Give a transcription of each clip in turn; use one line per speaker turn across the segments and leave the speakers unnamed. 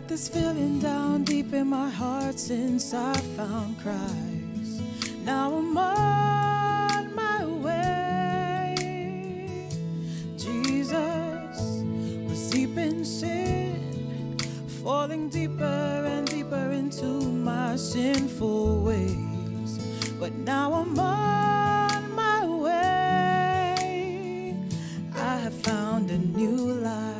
Got this feeling down deep in my heart since I found Christ. Now I'm on my way. Jesus was deep in sin, falling deeper and deeper into my sinful ways. But now I'm on my way. I have found a new life.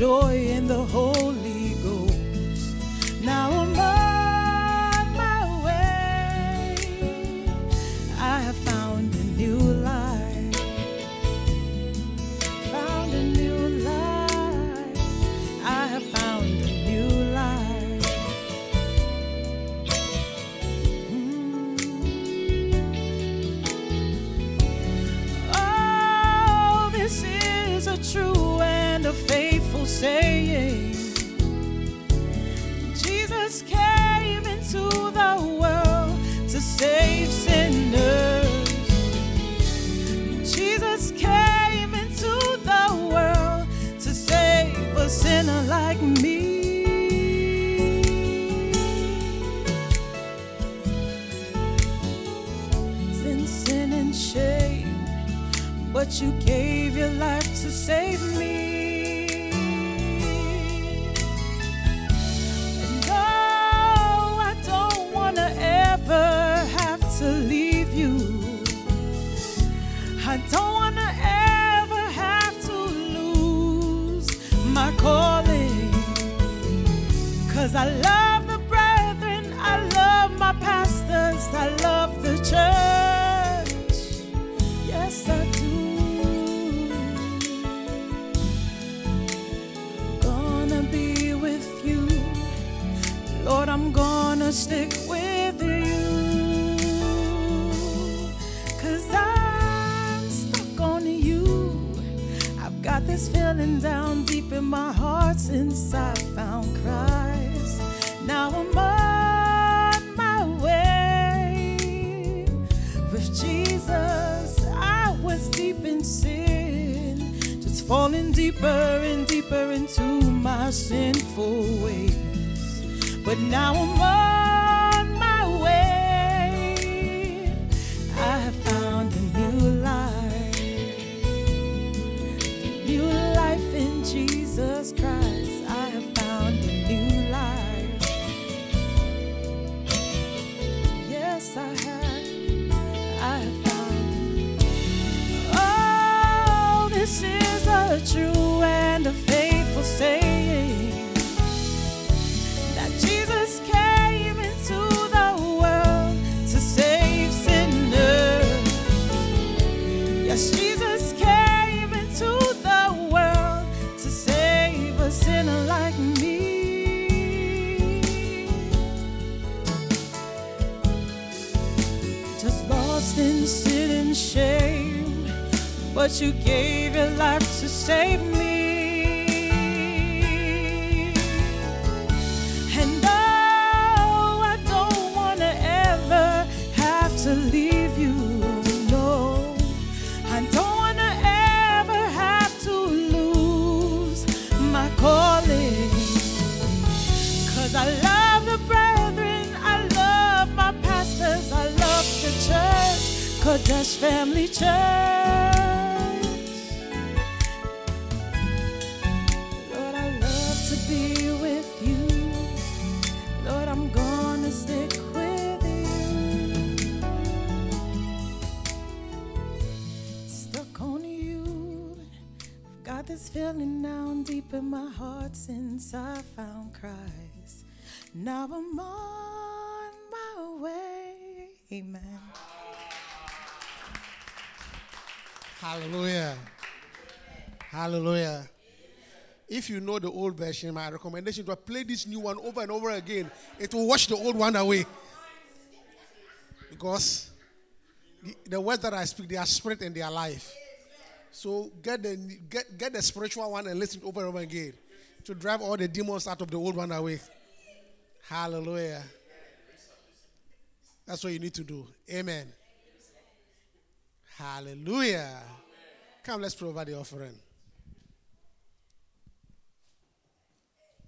Joy in the Holy but you gave your life to save me. And oh, I don't want to ever have to leave you. No, I don't want to ever have to lose my calling. Cause I love the brethren, I love my pastors, I love the church, Qodesh Family Church. Feeling down deep in my heart since I found Christ. Now I'm on my way. Amen.
Hallelujah. Hallelujah. If you know the old version, my recommendation to play this new one over and over again. It will wash the old one away. Because the, the words that I speak, they are spirit and they are life. So get the get, get the spiritual one and listen over and over again to drive all the demons out of the old one away. Hallelujah. That's what you need to do. Amen. Hallelujah. Come, let's provide the offering.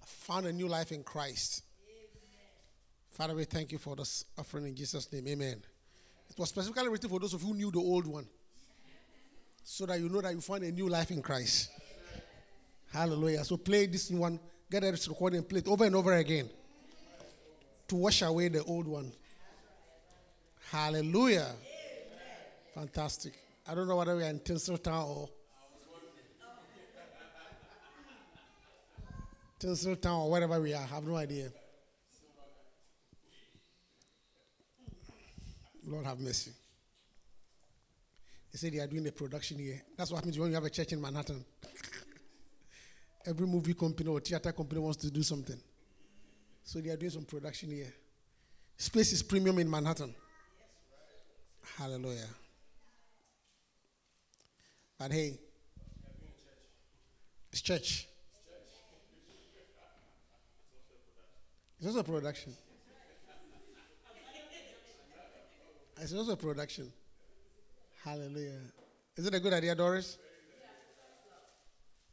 Found a new life in Christ. Father, we thank you for this offering in Jesus' name. Amen. It was specifically written for those of you who knew the old one. So that you know that you found a new life in Christ. Hallelujah. So play this one, get recorded and play it over and over again. To wash away the old one. Hallelujah. Fantastic. I don't know whether we are in Tinseltown or Tinseltown or wherever we are. I have no idea. Lord have mercy. They say they are doing a production here. That's what happens when you have a church in Manhattan. Every movie company or theater company wants to do something. So they are doing some production here. Space is premium in Manhattan. Hallelujah. But hey, it's church. It's also a production. It's also a production. Hallelujah. Is it a good idea, Doris?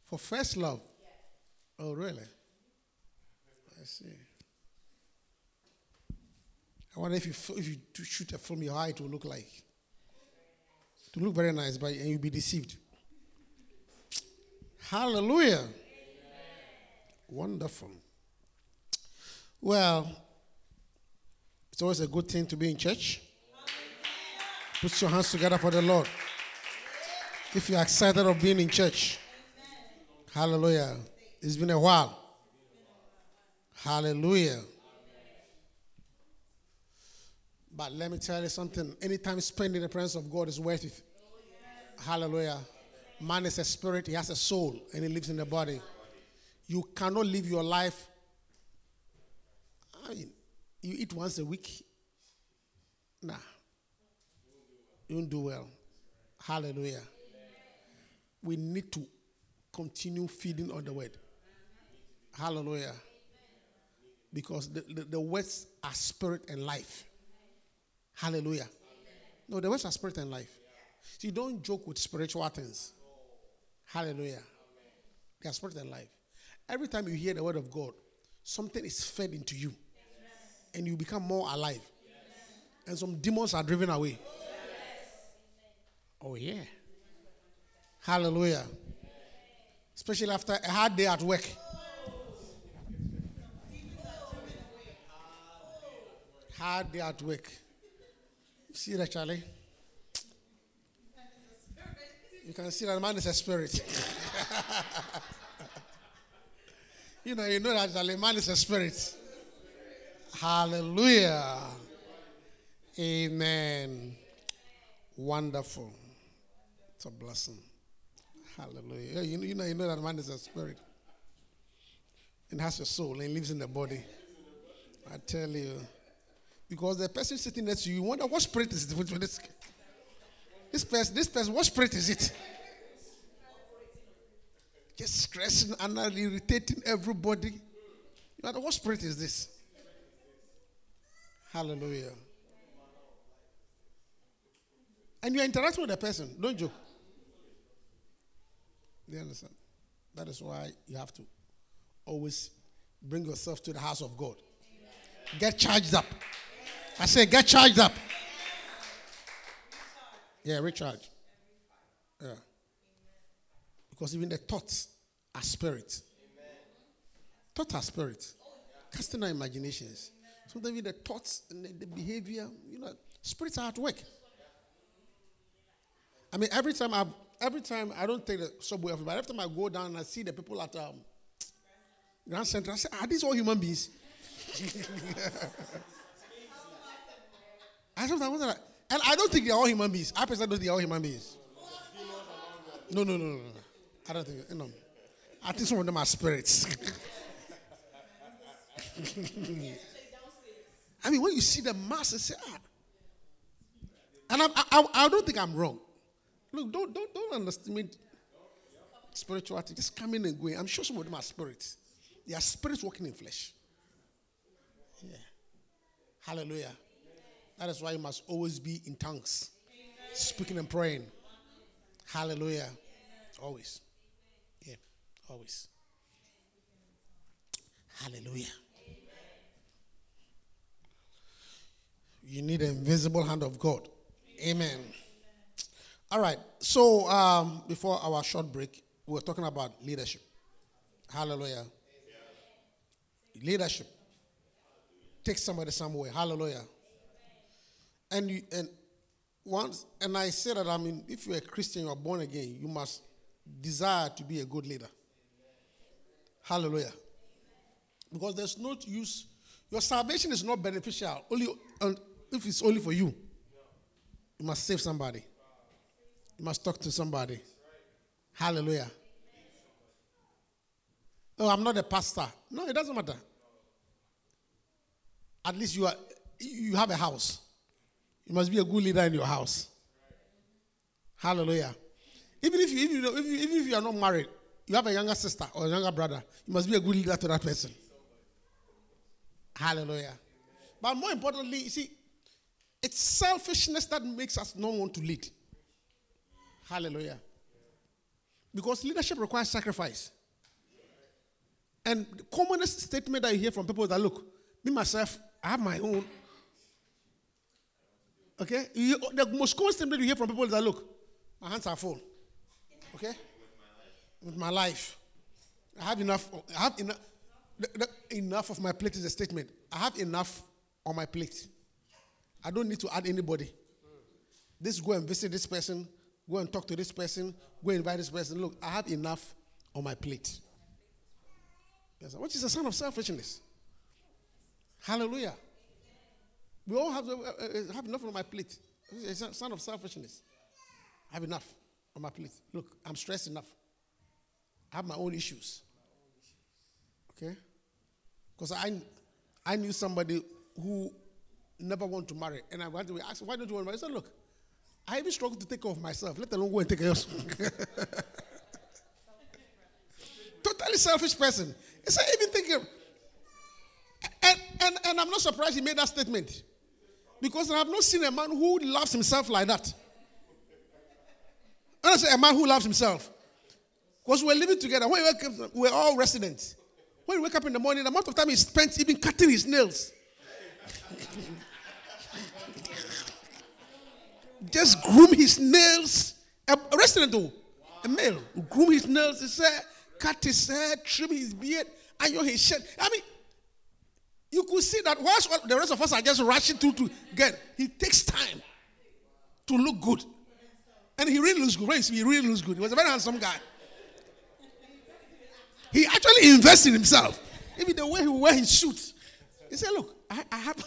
For first love. Oh, really? I see. I wonder if you if you shoot a film, how it will look like. To look very nice, but and you'll be deceived. Hallelujah. Wonderful. Well, it's always a good thing to be in church. Put your hands together for the Lord. If you're excited of being in church, hallelujah. It's been a while. Hallelujah. But let me tell you something. Anytime spent in the presence of God is worth it. Hallelujah. Man is a spirit, he has a soul, and he lives in the body. You cannot live your life. I mean, you eat once a week. Nah. You do well. Hallelujah. We need to continue feeding on the word. Hallelujah. Because the, the, the words are spirit and life. Hallelujah. No, the words are spirit and life. You don't joke with spiritual things. Hallelujah. They are spirit and life. Every time you hear the word of God, something is fed into you. And you become more alive. And some demons are driven away. Oh, yeah. Hallelujah. Especially after a hard day at work. Hard day at work. See that, Charlie? You can see that man is a spirit. you know, you know that Charlie, man is a spirit. Hallelujah. Amen. Wonderful. It's a blessing. Hallelujah. You, know, you know, you know that man is a spirit. And has a soul and lives in the body. I tell you. Because the person sitting next to you, you wonder what spirit is with this. This person, this person, what spirit is it? Just stressing and irritating everybody. You know, what spirit is this? Hallelujah. And you're interacting with a person, don't joke. Do you understand? That is why you have to always bring yourself to the house of God. Get charged up. I say, get charged up. Yeah, recharge. Yeah. Because even the thoughts are spirits. Thoughts are spirits. Casting our imaginations. Sometimes even the thoughts and the, the behavior, you know, spirits are at work. I mean, every time I every time I don't take the subway, but every time I go down and I see the people at um, Grand Central, I say, are these all human beings? I sometimes wonder, and I don't think they're all human beings. I personally don't think they're all human beings. No, no, no, no, no. I don't think, know. I think some of them are spirits. I mean, when you see the masses, say, ah. And I, I, I don't think I'm wrong. Look, don't, don't, don't underestimate spirituality. Just coming and going. I'm sure some of them are spirits. They are spirits walking in flesh. Yeah. Hallelujah. That is why you must always be in tongues, speaking and praying. Hallelujah. Always. Yeah, always. Hallelujah. You need an invisible hand of God. Amen. All right. So um, before our short break, we were talking about leadership. Hallelujah. Leadership. Take somebody somewhere. Hallelujah. And you and once and I say that I mean if you're a Christian, you're born again, you must desire to be a good leader. Hallelujah. Because there's no use. Your salvation is not beneficial only if it's only for you. You must save somebody. You must talk to somebody. Hallelujah. Oh, I'm not a pastor. No, it doesn't matter. At least you are you have a house. You must be a good leader in your house. Hallelujah. Even if you, if you, even if you are not married, you have a younger sister or a younger brother, you must be a good leader to that person. Hallelujah. But more importantly, you see, it's selfishness that makes us not want to lead. Hallelujah. Because leadership requires sacrifice. And the commonest statement that you hear from people is that look, me myself, I have my own. Okay? You, the most common statement you hear from people is that look, my hands are full. Okay? With my life. I have enough. I have enough. Enough of my plate is a statement. I have enough on my plate. I don't need to add anybody. This go and visit this person, go and talk to this person, go invite this person. Look, I have enough on my plate. Yes, which is a sign of selfishness. Hallelujah. We all have, uh, uh, have enough on my plate. It's a sign of selfishness. I have enough on my plate. Look, I'm stressed enough. I have my own issues. Okay? Because I, I knew somebody who never wanted to marry. And I went to ask, why don't you want to marry? I said, look, I even struggle to take care of myself, let alone go and take care of Totally selfish person. He said, even thinking. And, and, and I'm not surprised he made that statement. Because I have not seen a man who loves himself like that. I say a man who loves himself. Because we're living together. When we wake up, we're all residents. When we wake up in the morning, the amount of time he spent even cutting his nails. Just groom his nails. A, resident though, a male, groom his nails, he said, cut his hair, trim his beard, iron his shirt. I mean, you could see that whilst the rest of us are just rushing through to get, he takes time to look good. And he really looks good. He really looks good. He was a very handsome guy. He actually invests in himself. Even the way he wear his suit. He said, Look, I, I have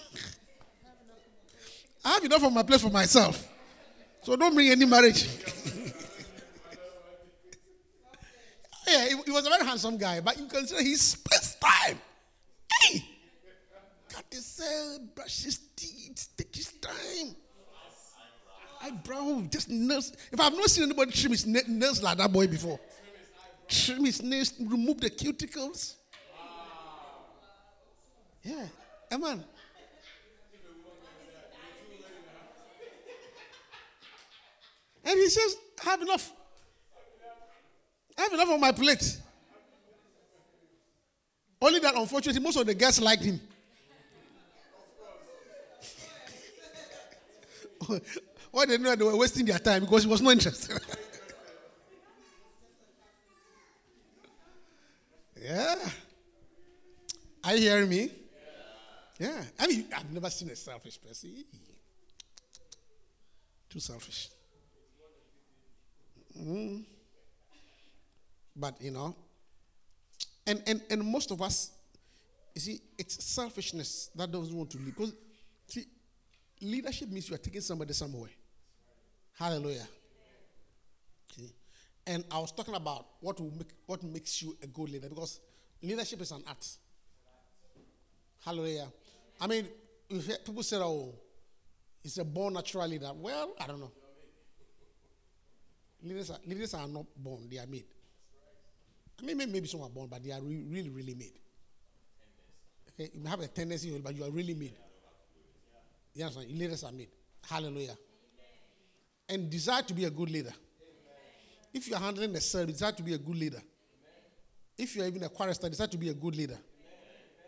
I have enough of my place for myself. So don't bring any marriage. yeah, he, he, was a very handsome guy, but you consider he spends time. Hey! Cut his hair, brush his teeth, take his time. eyebrow, just nails. If I've not seen anybody trim his nails like that boy before, trim his nails, remove the cuticles. Yeah, amen. And he says, I have enough. I have enough on my plate. Only that, unfortunately, most of the guests liked him. Why they know they were wasting their time because he was not interested. yeah. Are you hearing me? Yeah. I mean, I've never seen a selfish person. Too selfish. Mm. But, you know, and, and, and most of us, you see, it's selfishness that doesn't want to lead. Because, see, leadership means you are taking somebody somewhere. Hallelujah. And I was talking about what will make what makes you a good leader because leadership is an art. Hallelujah. I mean, people say, "Oh, it's a born natural leader." Well, I don't know. Leaders are, leaders are not born; they are made. I mean, maybe some are born, but they are re- really, really made. Okay, you have a tendency, but you are really made. You understand? Leaders are made. Hallelujah. And desire to be a good leader. If you are handling the service, desire to be a good leader. If you are even a chorister, desire to be a good leader.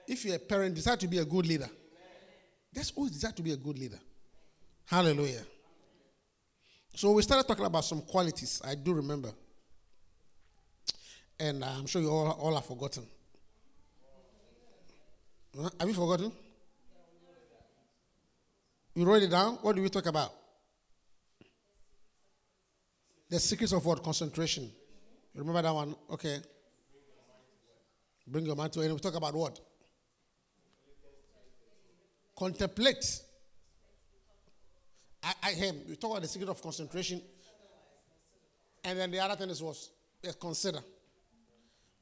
If you're a parent, desire to be a good leader. That's always desire to be a good leader. Hallelujah. So we started talking about some qualities. I do remember. And I'm sure you all, all have forgotten. Huh? Have you forgotten? You wrote it down? What do we talk about? The secrets of what? Concentration. You remember that one? Okay. Bring your mind to it. We talk about what? Contemplate. I, I him. We talk about the secret of concentration. And then the other thing is was consider.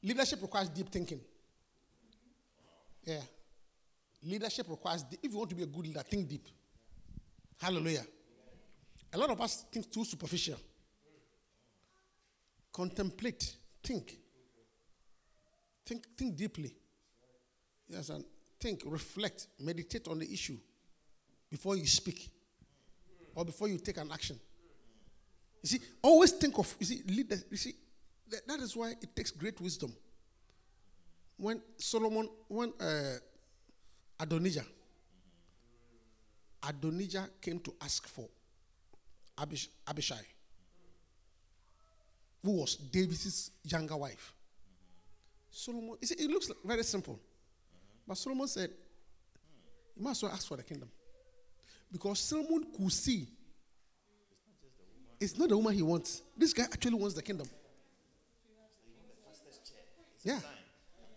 Leadership requires deep thinking. Yeah. Leadership requires, if you want to be a good leader, think deep. Hallelujah. A lot of us think too superficial. Contemplate, think. Think, think deeply. Yes, and think, reflect, meditate on the issue before you speak or before you take an action. You see, always think of, you see, leader, you see, that, that is why it takes great wisdom. When Solomon, when uh, Adonijah, Adonijah came to ask for Abish, Abishag, who was David's younger wife. Solomon, you see, it looks very simple. But Solomon said, You must well ask for the kingdom. Because Solomon could see it's not the woman he wants. This guy actually wants the kingdom. Yeah.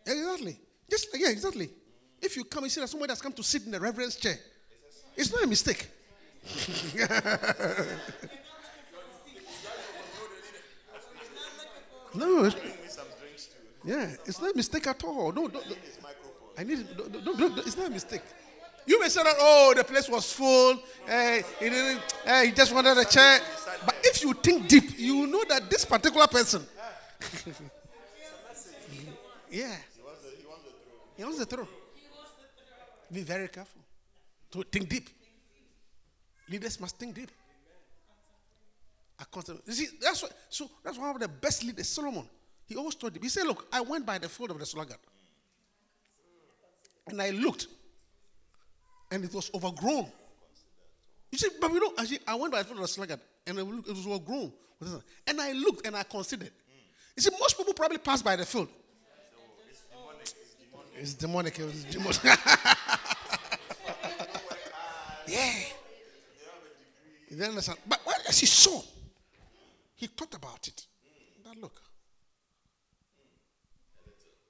Exactly. Just yeah, exactly. If you come and see that somebody has come to sit in the reverend's chair, it's not a mistake. no, yeah, it's not a mistake at all. No, no, no. I need. No, no, no, it's not a mistake. You may say that, oh, the place was full. Hey, he, didn't, hey, he just wanted a chair. But if you think deep, you know that this particular person. yeah. He wants the truth. Be very careful. To think deep. Leaders must think deep. You see, that's what, so that's one of the best leaders, Solomon. He always told him, he said, Look, I went by the field of the sluggard. And I looked, and it was overgrown. You see, but we don't actually, I went by the sluggard, and it was overgrown. And I looked and I considered. You see, most people probably pass by the field. It's demonic. It's demonic. yeah. You don't understand. But as he saw, he thought about it. That look.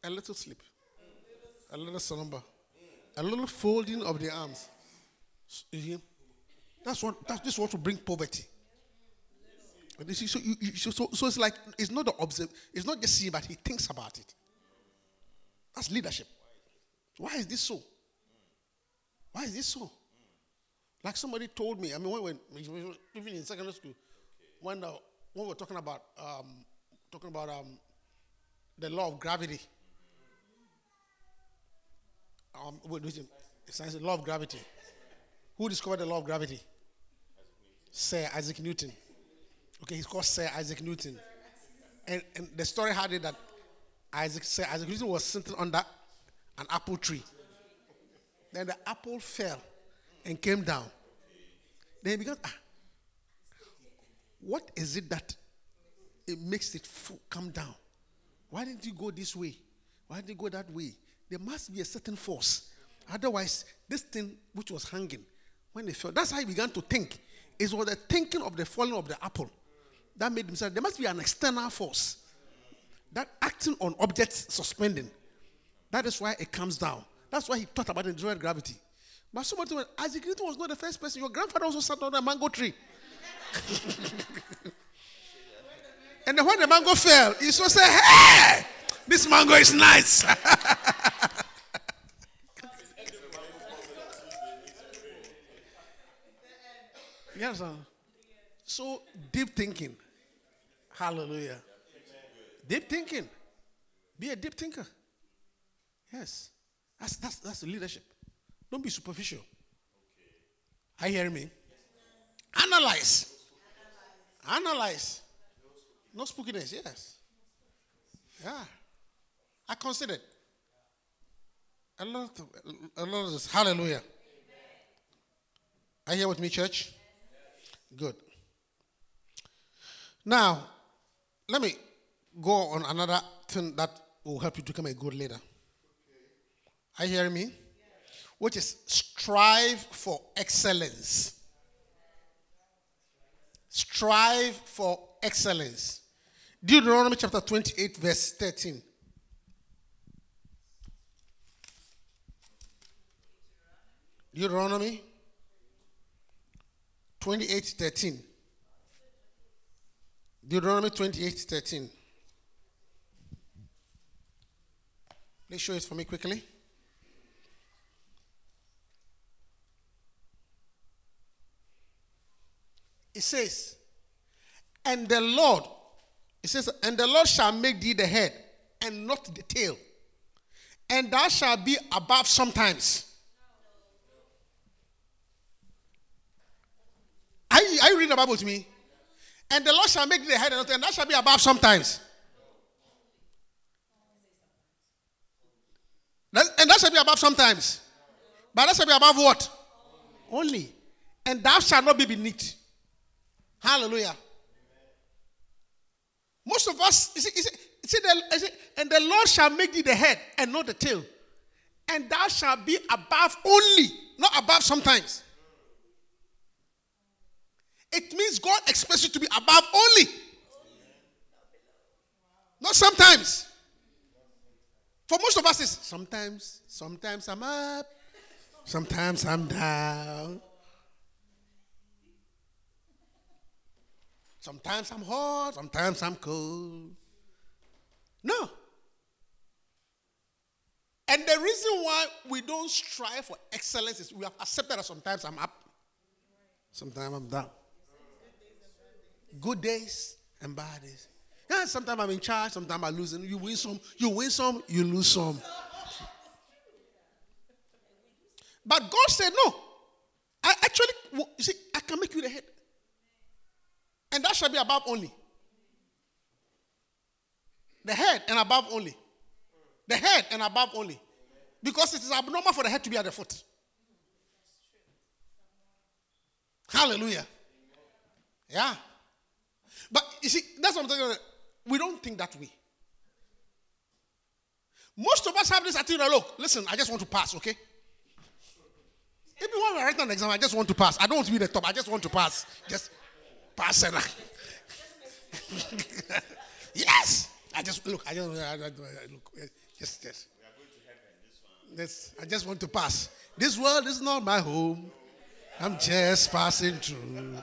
A little sleep. A little slumber. A little folding of the arms. That's what that's just what to bring poverty. See, so, you, you, so, so it's like it's not the observe, it's not just see, but he thinks about it. That's leadership. Why is this so? Why is this so? Like somebody told me, I mean, when we even in secondary school, when, the, when we were talking about, um, talking about um, the law of gravity. Um, wait, wait, science, law of gravity. Who discovered the law of gravity? Sir Isaac Newton. Okay, he's called Sir Isaac Newton. And, and the story had it that Isaac, Sir Isaac Newton was sitting under an apple tree. Then the apple fell and came down. Then he began, ah, what is it that it makes it come down? Why didn't you go this way? Why didn't you go that way? There must be a certain force. Otherwise, this thing which was hanging, when it fell, that's how he began to think. It was the thinking of the falling of the apple that made him say there must be an external force that acting on objects suspending. That is why it comes down. That's why he thought about enduring gravity. But somebody me, Isaac Newton was not the first person. Your grandfather also sat on a mango tree. and then when the mango fell, he said, Hey, this mango is nice. yes, sir. So deep thinking. Hallelujah. Deep thinking. Be a deep thinker. Yes. That's, that's, that's leadership. Don't be superficial. Are you hearing me? Analyze. Analyze. No spookiness, yes. Yeah. I considered. A lot of, a lot of this. Hallelujah. Are you here with me, church? Good. Now, let me go on another thing that will help you become a good leader. Are you hearing me? Which is strive for excellence. Strive for excellence. Deuteronomy chapter 28, verse 13. Deuteronomy 28, 13. Deuteronomy 28, 13. Please show it for me quickly. It says, and the Lord, it says, and the Lord shall make thee the head and not the tail. And thou shalt be above sometimes. Are you, are you reading the Bible to me? And the Lord shall make thee the head and not and thou shalt be above sometimes. That, and that shall be above sometimes. But that shall be above what? Only. And thou shalt not be beneath. Hallelujah. Most of us, you see, you see, see, you see, and the Lord shall make thee the head and not the tail. And thou shalt be above only, not above sometimes. It means God expects you to be above only, not sometimes. For most of us, it's sometimes, sometimes I'm up, sometimes I'm down. Sometimes I'm hot, sometimes I'm cold. No. And the reason why we don't strive for excellence is we have accepted that sometimes I'm up, sometimes I'm down. Good days and bad days. Yeah, sometimes I'm in charge, sometimes I lose. You win some, you win some, you lose some. But God said, No. I actually, you see, I can make you the head. And that shall be above only. The head and above only. The head and above only. Because it is abnormal for the head to be at the foot. Hallelujah. Yeah. But you see, that's what I'm talking about. We don't think that way. Most of us have this attitude look, listen, I just want to pass, okay? Want to write an exam, I just want to pass. I don't want to be the top, I just want to pass. Just pass it. yes! I just look, I just I, I, look, yes, yes. This, I just want to pass. This world is not my home. I'm just passing through.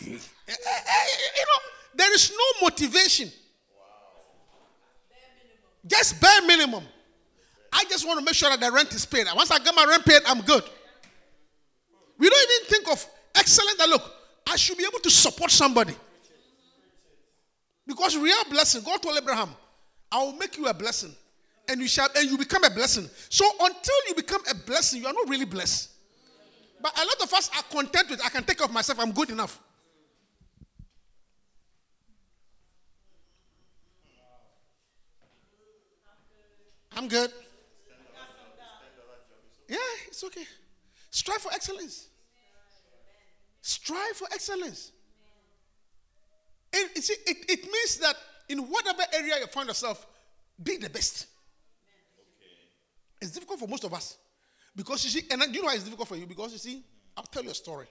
You know, there is no motivation. Just bare minimum. I just want to make sure that the rent is paid. Once I get my rent paid, I'm good. We don't even think of excellent that look, I should be able to support somebody. Because real blessing, God told Abraham, I will make you a blessing. And you shall and you become a blessing. So until you become a blessing, you are not really blessed. But a lot of us are content with I can take care of myself, I'm good enough. I'm good. Yeah, it's okay. Strive for excellence. Strive for excellence. You see, it, it means that in whatever area you find yourself, be the best. It's difficult for most of us. Because you see, and you know why it's difficult for you? Because you see, I'll tell you a story.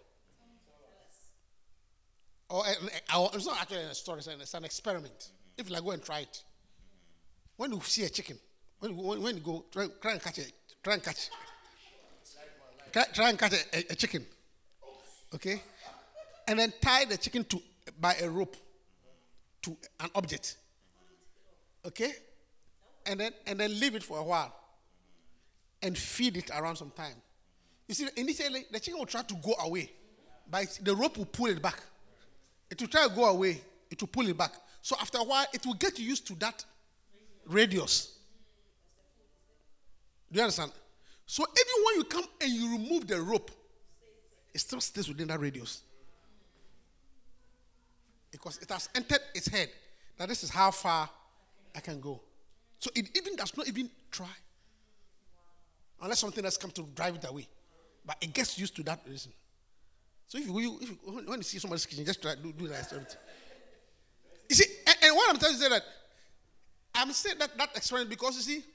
Or, eh, eh, or it's not actually a story, it's an experiment. If you like, go and try it. When you see a chicken, when, when, when you go, try, try and catch it, try and catch Try, try and catch a, a, a, chicken. Okay? And then tie the chicken to by a rope to an object. Okay? And then and then leave it for a while. And feed it around some time. You see, initially the chicken will try to go away, but the rope will pull it back. It will try to go away, it will pull it back. So after a while, it will get used to that radius. Do you understand? So even when you come and you remove the rope, it still stays within that radius. Because it has entered its head that this is how far I can go. So it even does not even try. Unless something else comes to drive it away. But it gets used to that reason. So if you, if you when you see somebody's kitchen, just try do, do that. You see, and, and what I'm telling you is that I'm saying that that experience because you see,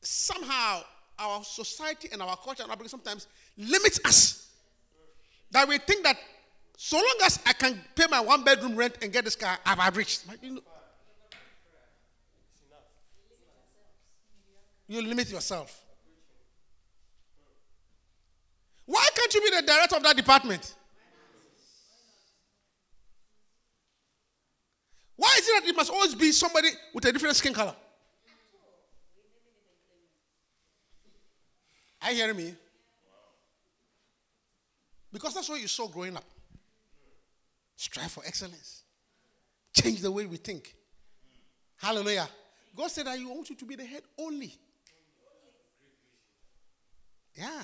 somehow our society and our culture and upbringing sometimes limits us. That we think that so long as I can pay my one bedroom rent and get this car, I've reached. You, know, you limit yourself. Why can't you be the director of that department? Why is it that it must always be somebody with a different skin color? Are you hearing me? Because that's what you saw growing up. Strive for excellence. Change the way we think. Hallelujah. God said that you want you to be the head only. Yeah.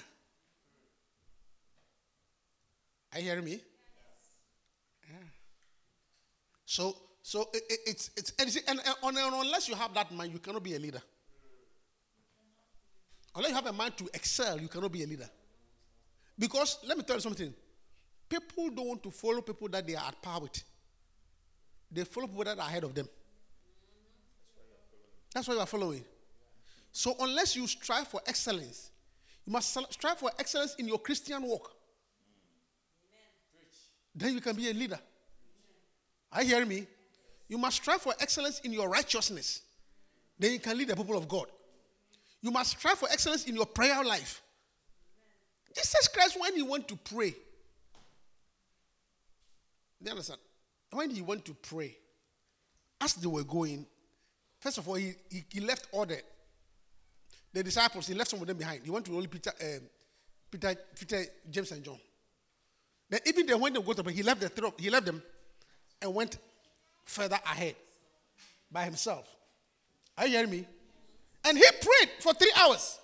Are you hearing me? Yeah. So, so it, it, it's it's and, and, and unless you have that mind, you cannot be a leader. Unless you have a mind to excel, you cannot be a leader. Because let me tell you something. People don't want to follow people that they are at par with. They follow people that are ahead of them. That's why you are following. So unless you strive for excellence, you must strive for excellence in your Christian walk. Then you can be a leader. I hear me. You must strive for excellence in your righteousness. Then you can lead the people of God. You must strive for excellence in your prayer life. Jesus Christ, when he went to pray, do you understand? When he went to pray, as they were going, first of all, he, he, he left order. The disciples, he left some of them behind. He went to only Peter, um, Peter, Peter, James, and John. Then even then, when they go to pray, he left the three, he left them and went further ahead by himself. Are you hearing me? And he prayed for three hours.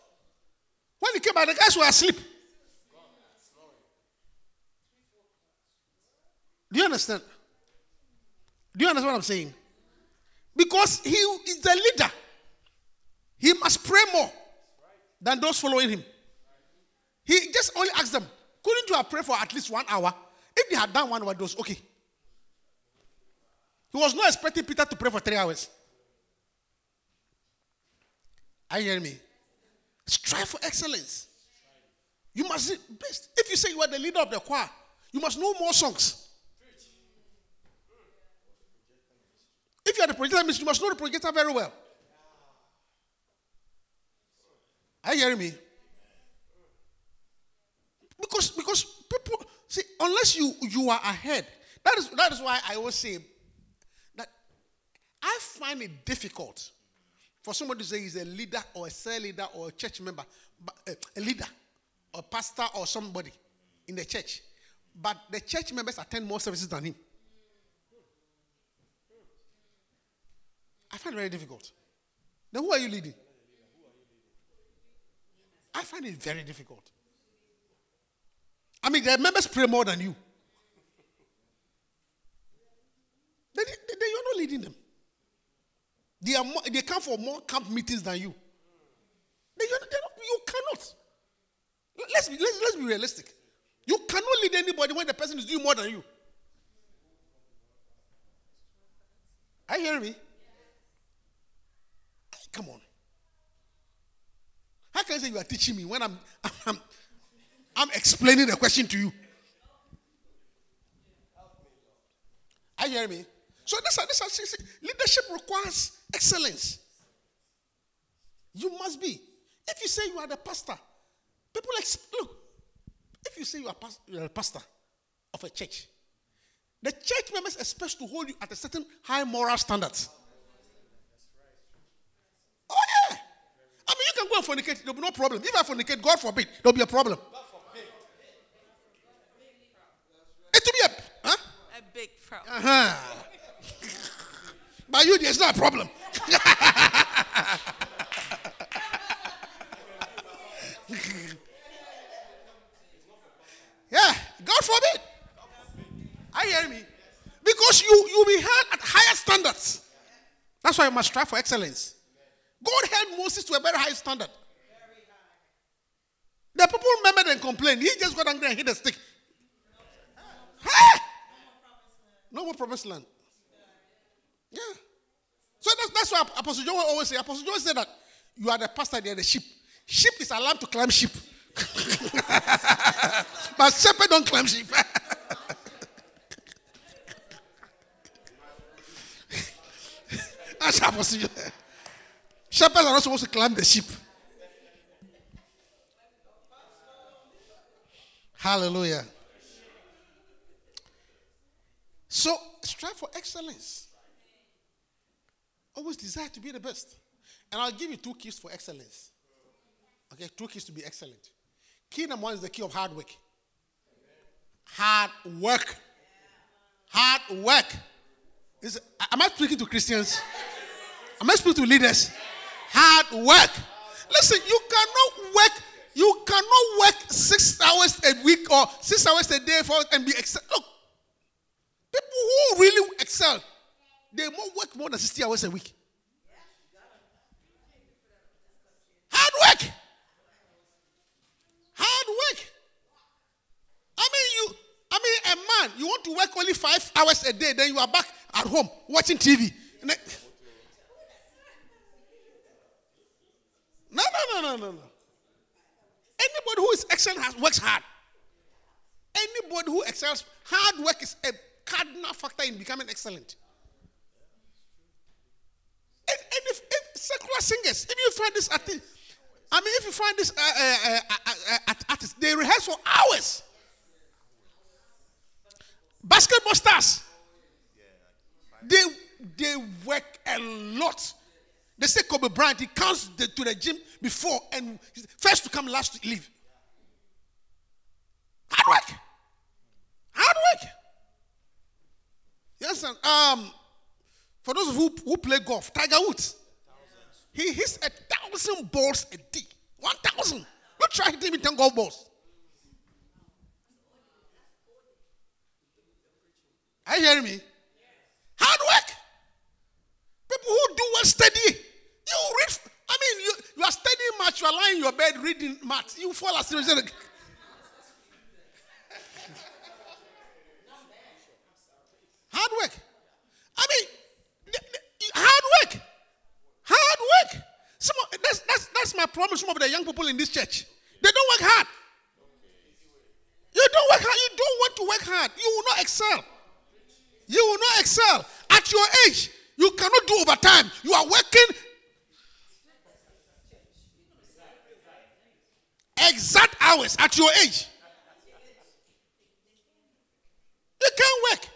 When he came back, the guys were asleep. Do you understand? Do you understand what I'm saying? Because he is the leader. He must pray more than those following him. He just only asked them, couldn't you have prayed for at least one hour? If they had done one hour, was okay. He was not expecting Peter to pray for three hours. Are you hearing me? Strive for excellence. You must best. If you say you are the leader of the choir, you must know more songs. If you are the projector, you must know the projector very well. Are you hearing me? Because because people see unless you you are ahead. That is that is why I always say that I find it difficult for somebody to say he's a leader or a cell leader or a church member, but, uh, a leader, or pastor or somebody in the church, but the church members attend more services than him. I find it very difficult. Then who are you leading? I find it very difficult. I mean, the members pray more than you. Then, then you're not leading them. They, are more, they come for more camp meetings than you. They, not, you cannot. Let's be, let's, let's be realistic. You cannot lead anybody when the person is doing more than you. Are you hearing me? Come on. How can you say you are teaching me when I'm, I'm, I'm explaining the question to you? Are you hearing me? So this, this, leadership requires excellence. You must be. If you say you are the pastor, people like look. If you say you are, you are a pastor of a church, the church members expect to hold you at a certain high moral standards. Oh yeah. I mean, you can go and fornicate. There'll be no problem. If I fornicate, God forbid, there'll be a problem. It will be a huh?
A big problem.
Uh-huh. By you, there's not a problem. yeah, God forbid. You hearing me? Because you you'll be held at higher standards. That's why you must strive for excellence. God held Moses to a very high standard. The people remembered and complained. He just got angry and hit a stick. Hey! No more promised land. Yeah. So that's, that's why Apostle John always say. Apostle John said that you are the pastor, they are the sheep. Sheep is allowed to climb sheep. but shepherd don't climb sheep. that's Apostle John. Shepherds are not supposed to climb the sheep. Hallelujah. So strive for excellence. Always desire to be the best. And I'll give you two keys for excellence. Okay, two keys to be excellent. Key number one is the key of hard work. Hard work. Hard work. Is, am I speaking to Christians? Am I speaking to leaders? Hard work. Listen, you cannot work. You cannot work six hours a week or six hours a day for and be excel. Look, people who really excel, they more work more than 60 hours a week. Hard work. Hard work. I mean, you. I mean, a man. You want to work only five hours a day, then you are back at home watching TV. No, no, no, no, no, no. Anybody who is excellent has, works hard. Anybody who excels, hard work is a cardinal factor in becoming excellent. And, and if, if secular singers, if you find this artist, I mean, if you find this uh, uh, uh, uh artist, they rehearse for hours. Basketball stars, they they work a lot. They say Kobe Bryant, he comes the, to the gym before and first to come, last to leave. Hard work. Hard work. Yes, and um, for those who, who play golf, Tiger Woods, he hits a thousand balls a day. One thousand. You try hitting with ten golf balls. Are you hearing me? Hard work. People who do well steady. You read, I mean, you, you are studying much, you are lying in your bed reading math. You fall asleep. Hard work. I mean, hard work. Hard work. Some of, that's, that's, that's my problem. Some of the young people in this church, they don't work hard. You don't work hard. You don't want to work hard. You will not excel. You will not excel. At your age, you cannot do overtime. You are working exact hours at your age. You can't work.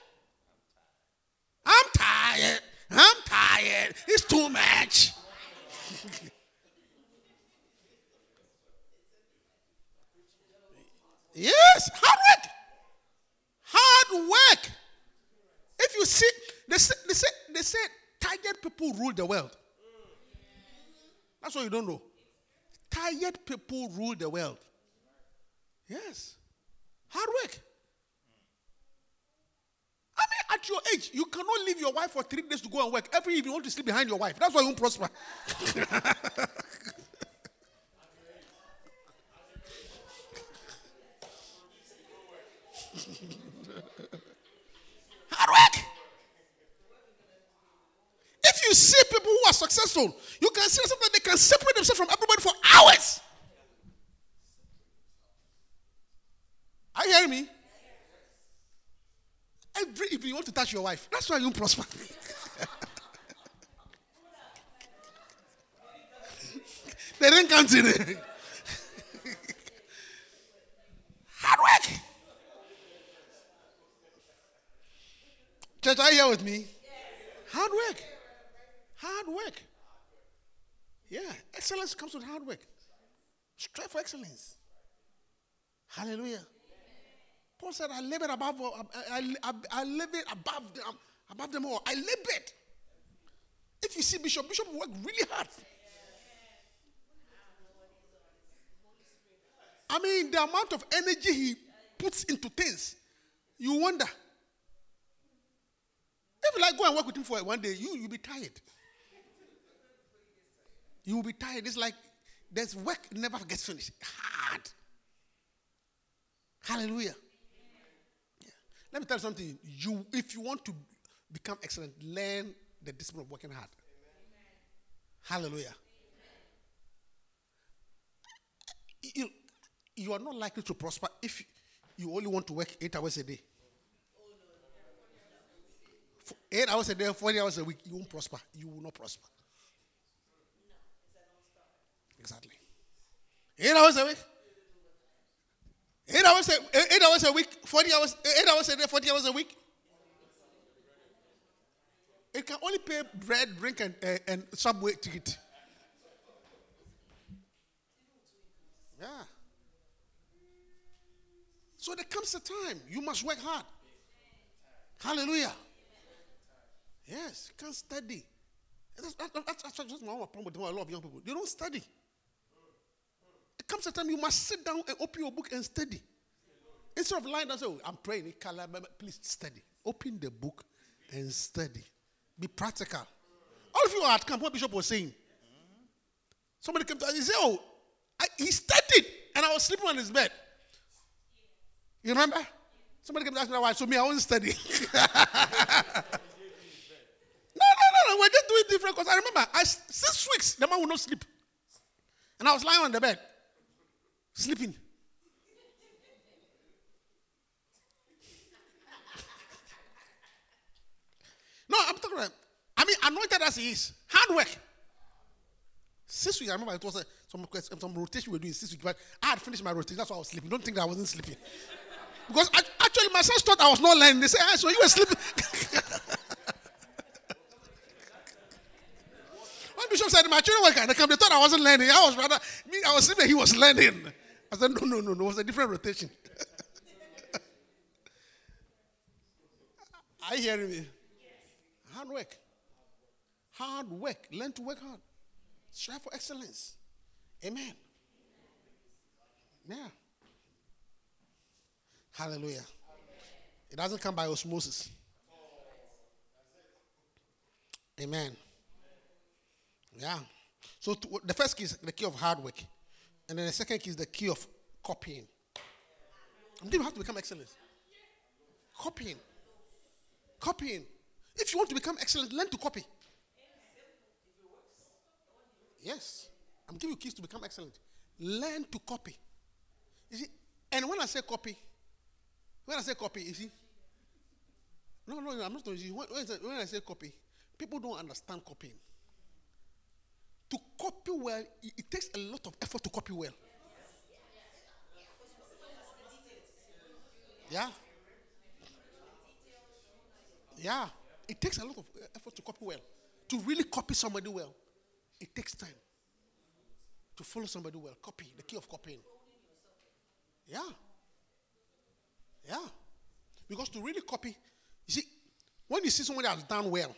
I'm tired. I'm tired. It's too much. yes, hard work. Hard work. If you see, they say, they say, they say tired people rule the world. That's what you don't know. Tired people rule the world. Yes. Hard work. At your age, you cannot leave your wife for three days to go and work. Every evening, you want to sleep behind your wife. That's why you won't prosper. Hard work. If you see people who are successful, you can see something they can separate themselves from everybody for hours. Are you hearing me? Every if you want to touch your wife, that's why you prosper. they didn't consider. It. Hard work. Church, are you here with me? Hard work. Hard work. Yeah, excellence comes with hard work. Strive for excellence. Hallelujah. Paul said, I live it above all. I, I, I live it above them, above them all. I live it. If you see Bishop, Bishop work really hard. I mean, the amount of energy he puts into things, you wonder. If you like go and work with him for one day, you you'll be tired. You will be tired. It's like there's work never gets finished. Hard. Hallelujah. Let me tell you something. You, if you want to become excellent, learn the discipline of working hard. Hallelujah. You, you are not likely to prosper if you only want to work eight hours a day. For eight hours a day, 40 hours a week, you won't prosper. You will not prosper. Exactly. Eight hours a week. Eight hours a, eight hours a week, 40 hours, eight hours a day, 40 hours a week. It can only pay bread, drink, and, uh, and subway ticket. Yeah. So there comes a time you must work hard. Hallelujah. Yes, you can't study. That's, that's, that's, that's my problem with a lot of young people. They don't study. Comes a time you must sit down and open your book and study. Instead of lying and say, oh, I'm praying, please study. Open the book and study. Be practical. All of you are at camp, what Bishop was saying. Somebody came to us, he said, Oh, I, he studied, and I was sleeping on his bed. You remember? Somebody came to ask me why, so me, I wasn't studying. no, no, no, no, we're just doing different because I remember, I, six weeks, the man would not sleep. And I was lying on the bed, sleeping. No, I'm talking about, I mean, anointed as he is, hard work. Six weeks, I remember it was a, some, some rotation we were doing six weeks, but I had finished my rotation. That's why I was sleeping. Don't think that I wasn't sleeping. Because I, actually, my sons thought I was not learning. They said, ah, so you were sleeping. When Bishop said, my children were they come, they thought I wasn't learning. I was rather, me, I was sleeping, he was learning. I said, no, no, no, no, it was a different rotation. Are you hearing me? Hard work. Hard work. Learn to work hard. Strive for excellence. Amen. Yeah. Hallelujah. It doesn't come by osmosis. Amen. Yeah. So to, the first key is the key of hard work. And then the second key is the key of copying. And people have to become excellent. Copying. Copying. If you want to become excellent, learn to copy. Yes. I'm giving you keys to become excellent. Learn to copy. You see, and when I say copy, when I say copy, you see, no, no, I'm not. When, when I say copy, people don't understand copying. To copy well, it, it takes a lot of effort to copy well. Yeah. Yeah. It takes a lot of uh, effort to copy well. To really copy somebody well, it takes time. To follow somebody well, copy, the key of copying. Yeah. Yeah. Because to really copy, you see, when you see somebody has done well,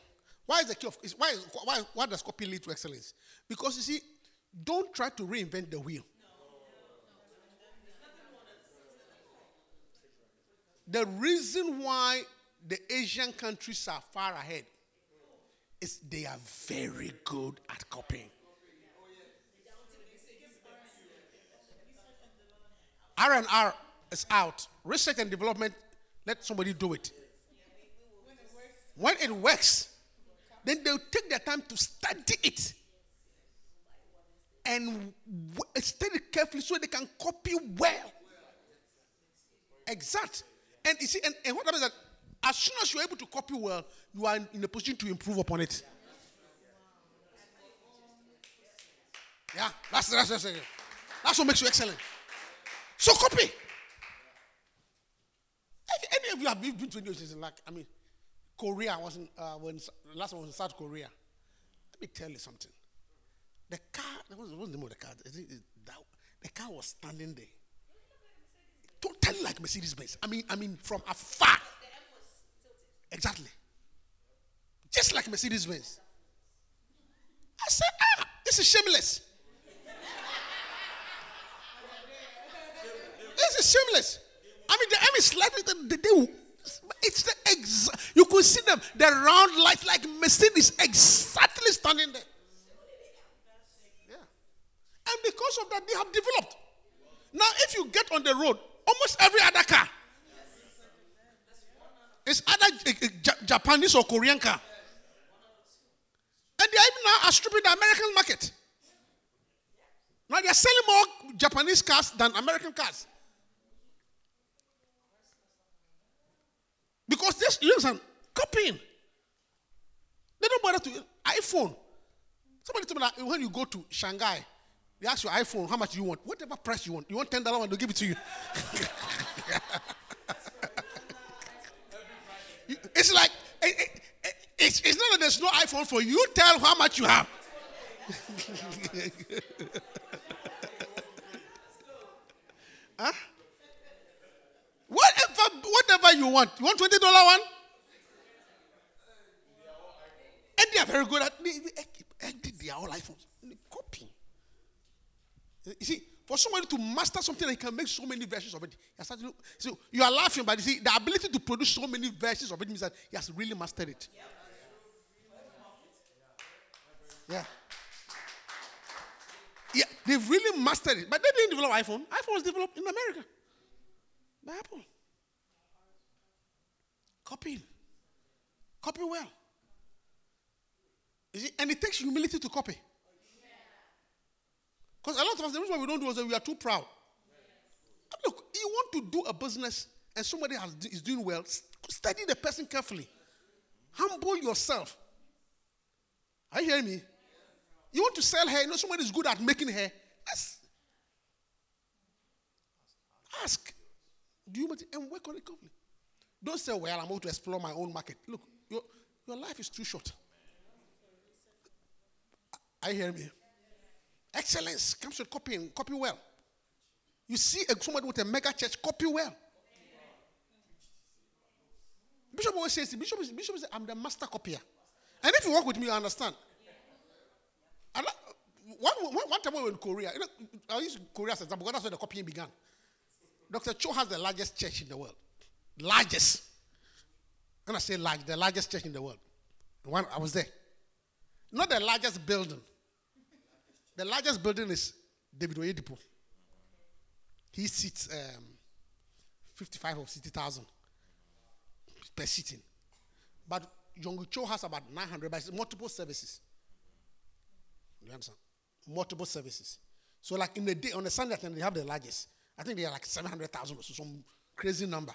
why is the key of why, why, why does copy lead to excellence? Because you see, don't try to reinvent the wheel. The reason why the Asian countries are far ahead is they are very good at copying. R and D is out. Research and development, let somebody do it. When it works, then they'll take their time to study it and w- uh, study carefully so they can copy well. Exact. And you see, and, and what happens is that as soon as you're able to copy well, you are in a position to improve upon it. Yeah, that's that's that's, that's what makes you excellent. So copy. If any of you have been to Indonesia, like I mean, Korea wasn't uh, when last one was in South Korea. Let me tell you something. The car, what was, the name of the car? The car was standing there, totally like Mercedes Benz. I mean, I mean, from afar. Exactly. Just like Mercedes Benz. I said, ah, this is shameless. this is shameless. I mean, the is slightly, the, the, the, it's the exact, you could see them, the round lights like Mercedes exactly standing there. Yeah. And because of that, they have developed. Now, if you get on the road, almost every other car is either a eh, eh, Ja- Japanese or Korean car. And they are even now outstripping the American market. Now they are selling more Japanese cars than American cars. Because this, you understand, copying. They don't bother to iPhone. Somebody told me that when you go to Shanghai, they ask your iPhone, how much you want? Whatever price you want. You want ten dollars, and they'll give it to you. It's like it- it- it- it's, it's not that there's no iPhone for you. You Tell how much you have. huh? Whatever, you want. You want twenty dollar one? And they are very good at they, they, they, they are all iPhones. Copy. You see, for somebody to master something, he can make so many versions of it. To- so you are laughing, but you see, the ability to produce so many versions of it means that he has really mastered it. Yeah. Yeah, they've really mastered it. But they didn't develop iPhone. iPhone was developed in America by Apple. Copying. Copy well. You see, and it takes humility to copy. Because a lot of us, the reason why we don't do is that we are too proud. Look, you want to do a business and somebody has, is doing well, study the person carefully. Humble yourself. Are you hearing me? You want to sell hair, you know somebody is good at making hair. Yes. Ask. Do you? And work on it carefully. Don't say, well, I'm going to explore my own market. Look, your, your life is too short. I hear me? Excellence comes with copying. Copy well. You see a, somebody with a mega church, copy well. Bishop always says, Bishop, is- Bishop I'm the master copier. And if you work with me, you understand. And that- one, one, one time we were in Korea, you know, I use Korea as an example because that's where the copying began. Dr. Cho has the largest church in the world. Largest. When I say large, the largest church in the world. The one I was there. Not the largest building. The largest building is David Oyedepo. He seats um, 55 or 60,000 per sitting. But Yonggi Cho has about 900, but multiple services. You understand? Multiple services. So, like in the day, on a Sunday, they have the largest. I think they are like 700,000 or so, some crazy number.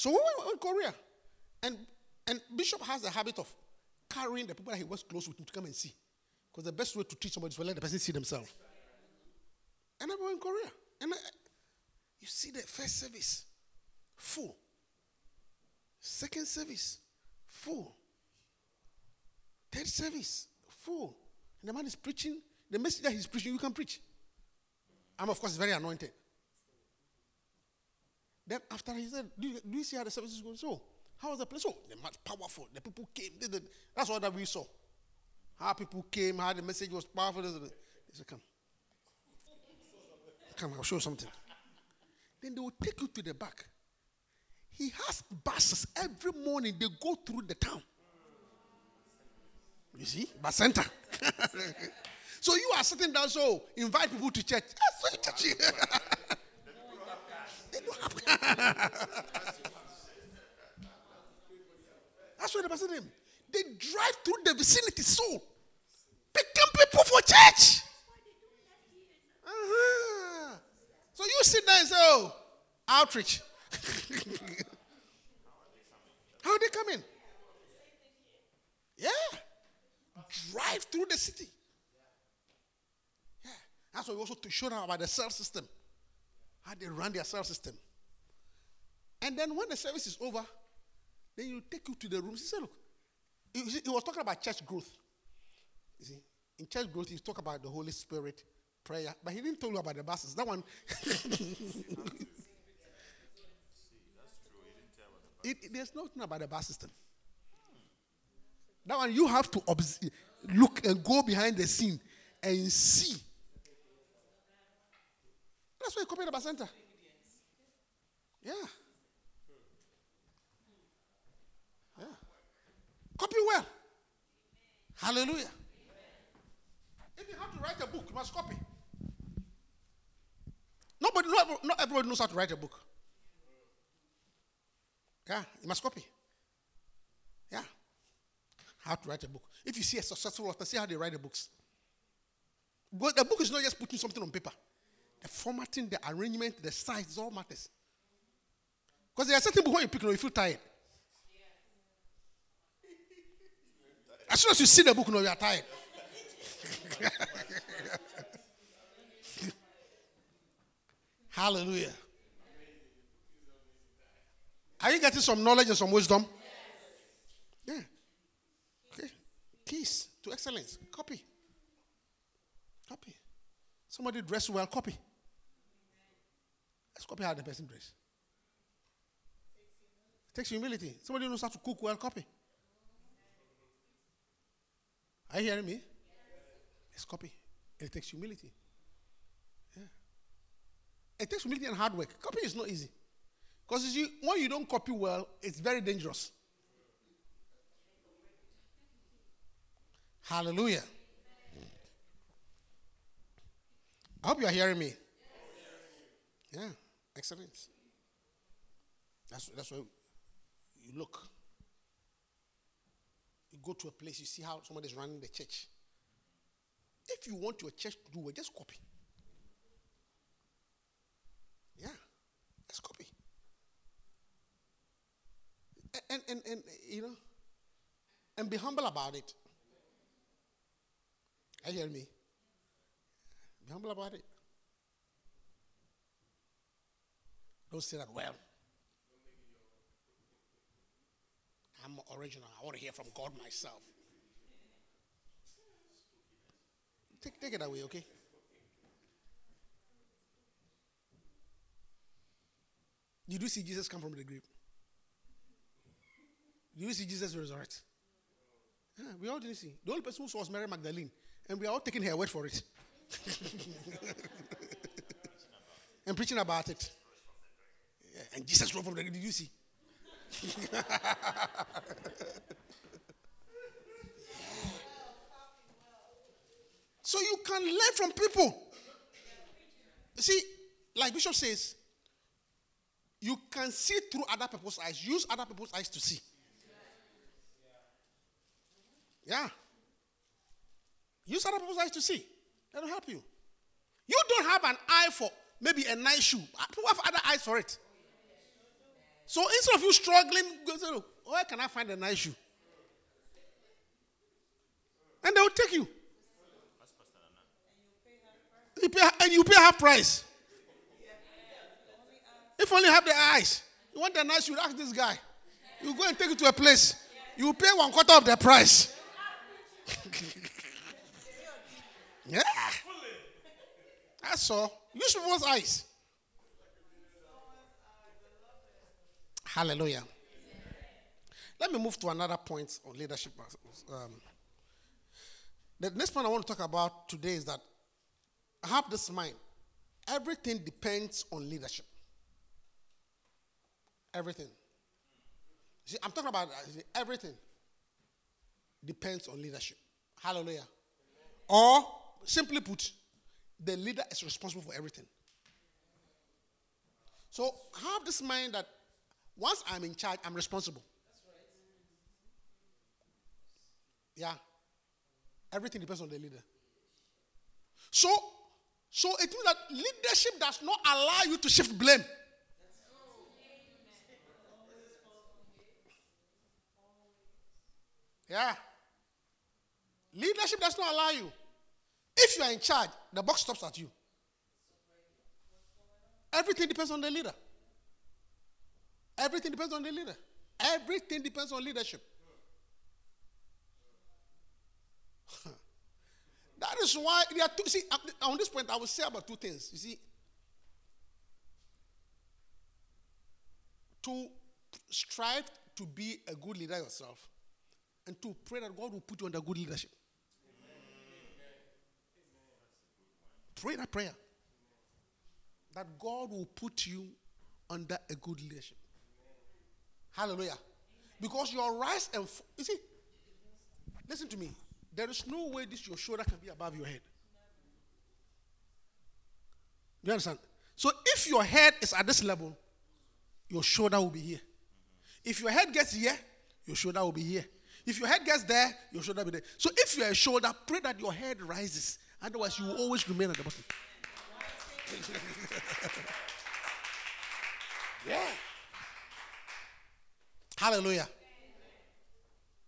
So we were in Korea. And, and Bishop has the habit of carrying the people that he works close with to come and see. Because the best way to teach somebody is to let the person see themselves. And I were in Korea. And I, you see the first service, full. Second service, full. Third service, full. And the man is preaching. The message that he's preaching, you can preach. I'm, of course, very anointed. Then after he said, do you, do you see how the service is going? So, how was the place? Oh, the much powerful. The people came. They did. That's all that we saw. How people came, how the message was powerful. He said, come. Come, I'll show you something. Then they will take you to the back. He has buses every morning. They go through the town. You see, bus center. so you are sitting down. So invite people to church. That's church. they don't have. That's what the person name. They drive through the vicinity. So picking people for church. Uh-huh. So you sit there and say, "Oh, outreach." How they come in? Yeah. Drive through the city. Yeah. That's why we also to show them about the cell system. How they run their cell system. And then when the service is over, then you take you to the room. He said, look, he, he was talking about church growth. You see, in church growth, he talk about the Holy Spirit, prayer, but he didn't tell you about the buses. That one. It, it, there's nothing about the bus system. That one you have to observe, look and go behind the scene and see. That's why you copy the center. Yeah. Yeah. Copy well. Hallelujah. If you have to write a book, you must copy. Nobody, not, not everybody knows how to write a book. Yeah, you must copy. Yeah. How to write a book. If you see a successful author, see how they write the books. But the book is not just putting something on paper. The formatting, the arrangement, the size, all matters. Because there are certain books when you pick it you feel tired. As soon as you see the book, you know you are tired. Hallelujah. Are you getting some knowledge and some wisdom? Yeah. Okay. Keys to excellence. Copy. Copy. Somebody dress well, copy. Let's copy how the person dress. It takes humility. Somebody knows how to cook well, copy. Are you hearing me? Let's copy. It takes humility. Yeah. It takes humility and hard work. Copy is not easy. Because you when you don't copy well, it's very dangerous. Hallelujah. I hope you are hearing me. Yeah, excellent. That's, that's why you look. You go to a place, you see how somebody is running the church. If you want your church to do just copy. Yeah, let's copy and, and, and, you know, and be humble about it. I hear me. Be humble about it. Don't say that, well, I'm original. I want to hear from God myself. Take, take it away, okay? You see Jesus come from the grave? You see Jesus resurrect? Yeah, we all didn't see. The only person who saw was Mary Magdalene, and we are all taking her word for it. and preaching about it. Yeah, and Jesus rose from the grave. Did you see? so you can learn from people. You see, like Bishop says, you can see through other people's eyes. Use other people's eyes to see. Yeah. Use other people's eyes to see. That'll help you. You don't have an eye for maybe a nice shoe. People have other eyes for it. So instead of you struggling, go where can I find a nice shoe? And they will take you. You pay, and you pay half price. If only have the eyes. You want the nice shoe, ask this guy. You go and take it to a place. You pay one quarter of the price. yeah. That's all. Use people's eyes. Hallelujah. Let me move to another point on leadership. Um, the next point I want to talk about today is that have this mind. Everything depends on leadership. Everything. See, I'm talking about uh, everything depends on leadership. Hallelujah. Or, simply put, the leader is responsible for everything. So, have this mind that once I'm in charge, I'm responsible. Yeah. Everything depends on the leader. So, so it means that leadership does not allow you to shift blame. Yeah. Leadership does not allow you. If you are in charge, the box stops at you. Everything depends on the leader. Everything depends on the leader. Everything depends on leadership. that is why there are two. See, on this point, I will say about two things. You see, to strive to be a good leader yourself, and to pray that God will put you under good leadership. Pray that prayer. That God will put you under a good leadership. Hallelujah. Because your rise and f- you see, listen to me. There is no way this your shoulder can be above your head. You understand? So if your head is at this level, your shoulder will be here. If your head gets here, your shoulder will be here. If your head gets there, your shoulder will be there. So if you're a shoulder, pray that your head rises. Otherwise, you will always remain at the bottom. yeah. Hallelujah.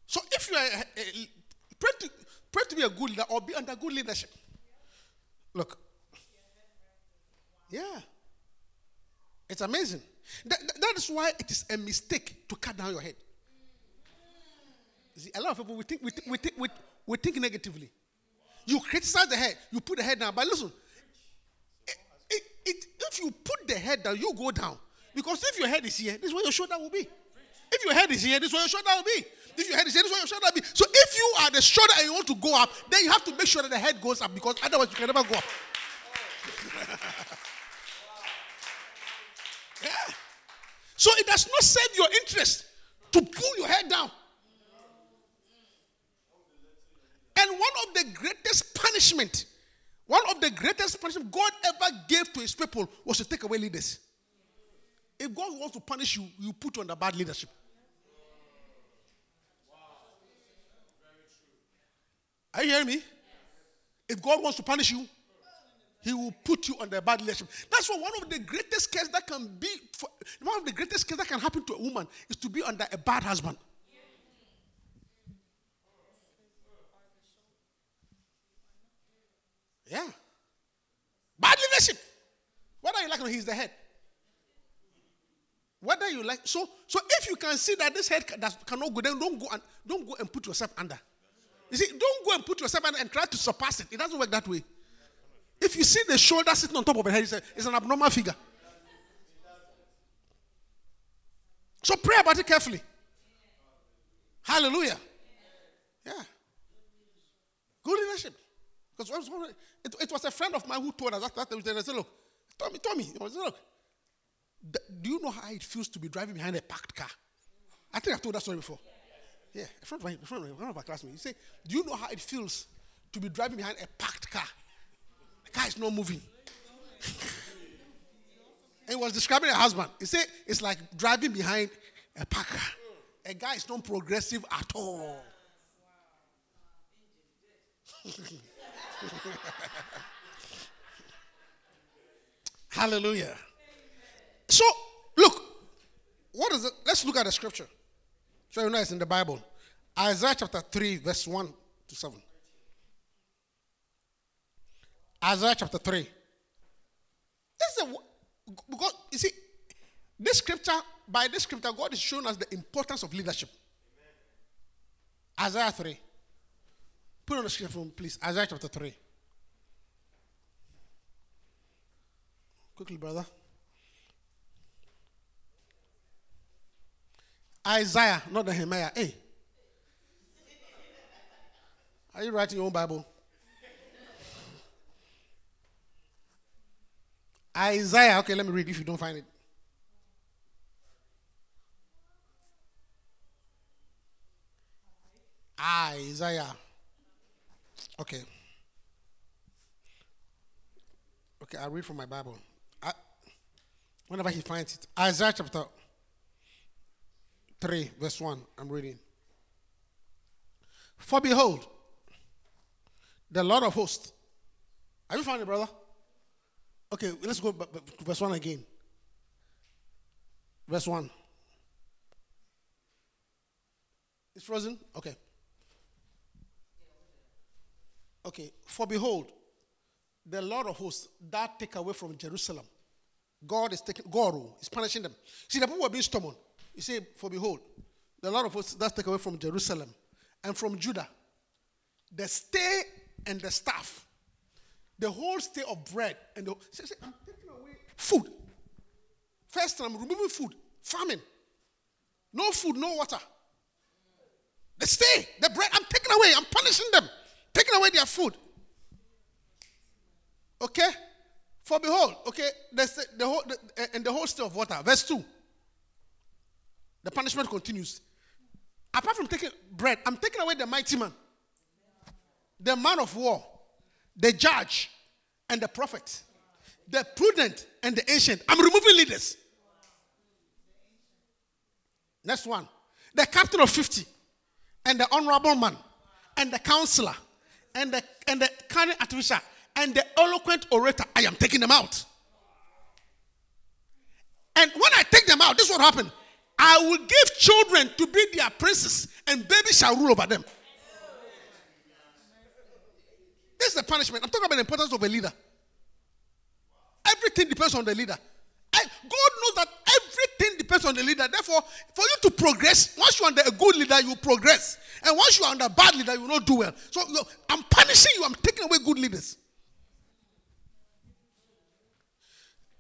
So if you are a, a, pray to pray to be a good leader or be under good leadership. Look. Yeah. It's amazing. That, that is why it is a mistake to cut down your head. See, a lot of people we think we, think, we, th- we, we think negatively. You criticize the head, you put the head down. But listen, it, it, if you put the head down, you go down. Because if your head is here, this is where your shoulder will be. If your head is here, this is where your shoulder will be. If your head is here, this is where your shoulder will be. So if you are the shoulder and you want to go up, then you have to make sure that the head goes up because otherwise you can never go up. yeah. So it does not serve your interest to pull your head down. And one of the greatest punishment, one of the greatest punishment God ever gave to his people was to take away leaders. If God wants to punish you, you put you under bad leadership. Are you hearing me? If God wants to punish you, He will put you under a bad leadership. That's why one of the greatest cases that can be, for, one of the greatest cases that can happen to a woman is to be under a bad husband. Yeah. Bad leadership. Whether you like or he's the head. Whether you like, so so if you can see that this head that cannot go, then don't go and don't go and put yourself under. You see, don't go and put yourself and try to surpass it. It doesn't work that way. If you see the shoulder sitting on top of the head, it's, an abnormal figure. So pray about it carefully. Hallelujah. Yeah. Good leadership. Because it, it, was a friend of mine who told us that, they said, look, Tommy, Tommy, I said, look, do you know how it feels to be driving behind a parked car? I think I've told that story before. Yeah, a friend of, my, a friend of, my, our classmates. He said, do you know how it feels to be driving behind a parked car? The car is not moving. and he was describing a husband. He said, it's like driving behind a parked car. A guy is not progressive at all. Hallelujah. So, look, what is it? Let's look at the scripture. So you know it's in the Bible. Isaiah chapter 3, verse 1 to 7. Isaiah chapter 3. This is a, because, you see, this scripture, by this scripture, God is showing us the importance of leadership. Isaiah 3. Put on the screen for me, please. Isaiah chapter 3. Quickly, brother. Isaiah, not Nehemiah. Hey. Are you writing your own Bible? Isaiah. Okay, let me read if you don't find it. Isaiah. Okay. Okay, I'll read from my Bible. I, whenever he finds it. Isaiah chapter 3, verse 1. I'm reading. For behold, the Lord of hosts. Have you found it, brother? Okay, let's go back to verse 1 again. Verse 1. It's frozen? Okay. Okay. For behold, the Lord of hosts that take away from Jerusalem. God is taking God oh, is punishing them. See, the people were being stubborn. You say, For behold, the Lord of us that take away from Jerusalem and from Judah the stay and the staff, the whole stay of bread and the say, say, I'm taking away food. First, I'm removing food, famine. No food, no water. The stay, the bread, I'm taking away. I'm punishing them, taking away their food. Okay? For behold, okay, the, the whole, the, and the whole stay of water. Verse 2. The punishment continues. Apart from taking bread, I'm taking away the mighty man, the man of war, the judge, and the prophet, the prudent and the ancient. I'm removing leaders. Next one. The captain of 50, and the honorable man, and the counselor, and the and the cunning artificial, and the eloquent orator, I am taking them out. And when I take them out, this is what happened. I will give children to be their princes, and babies shall rule over them. This is the punishment. I'm talking about the importance of a leader. Everything depends on the leader. God knows that everything depends on the leader. Therefore, for you to progress, once you're under a good leader, you progress. And once you're under a bad leader, you will not do well. So I'm punishing you, I'm taking away good leaders.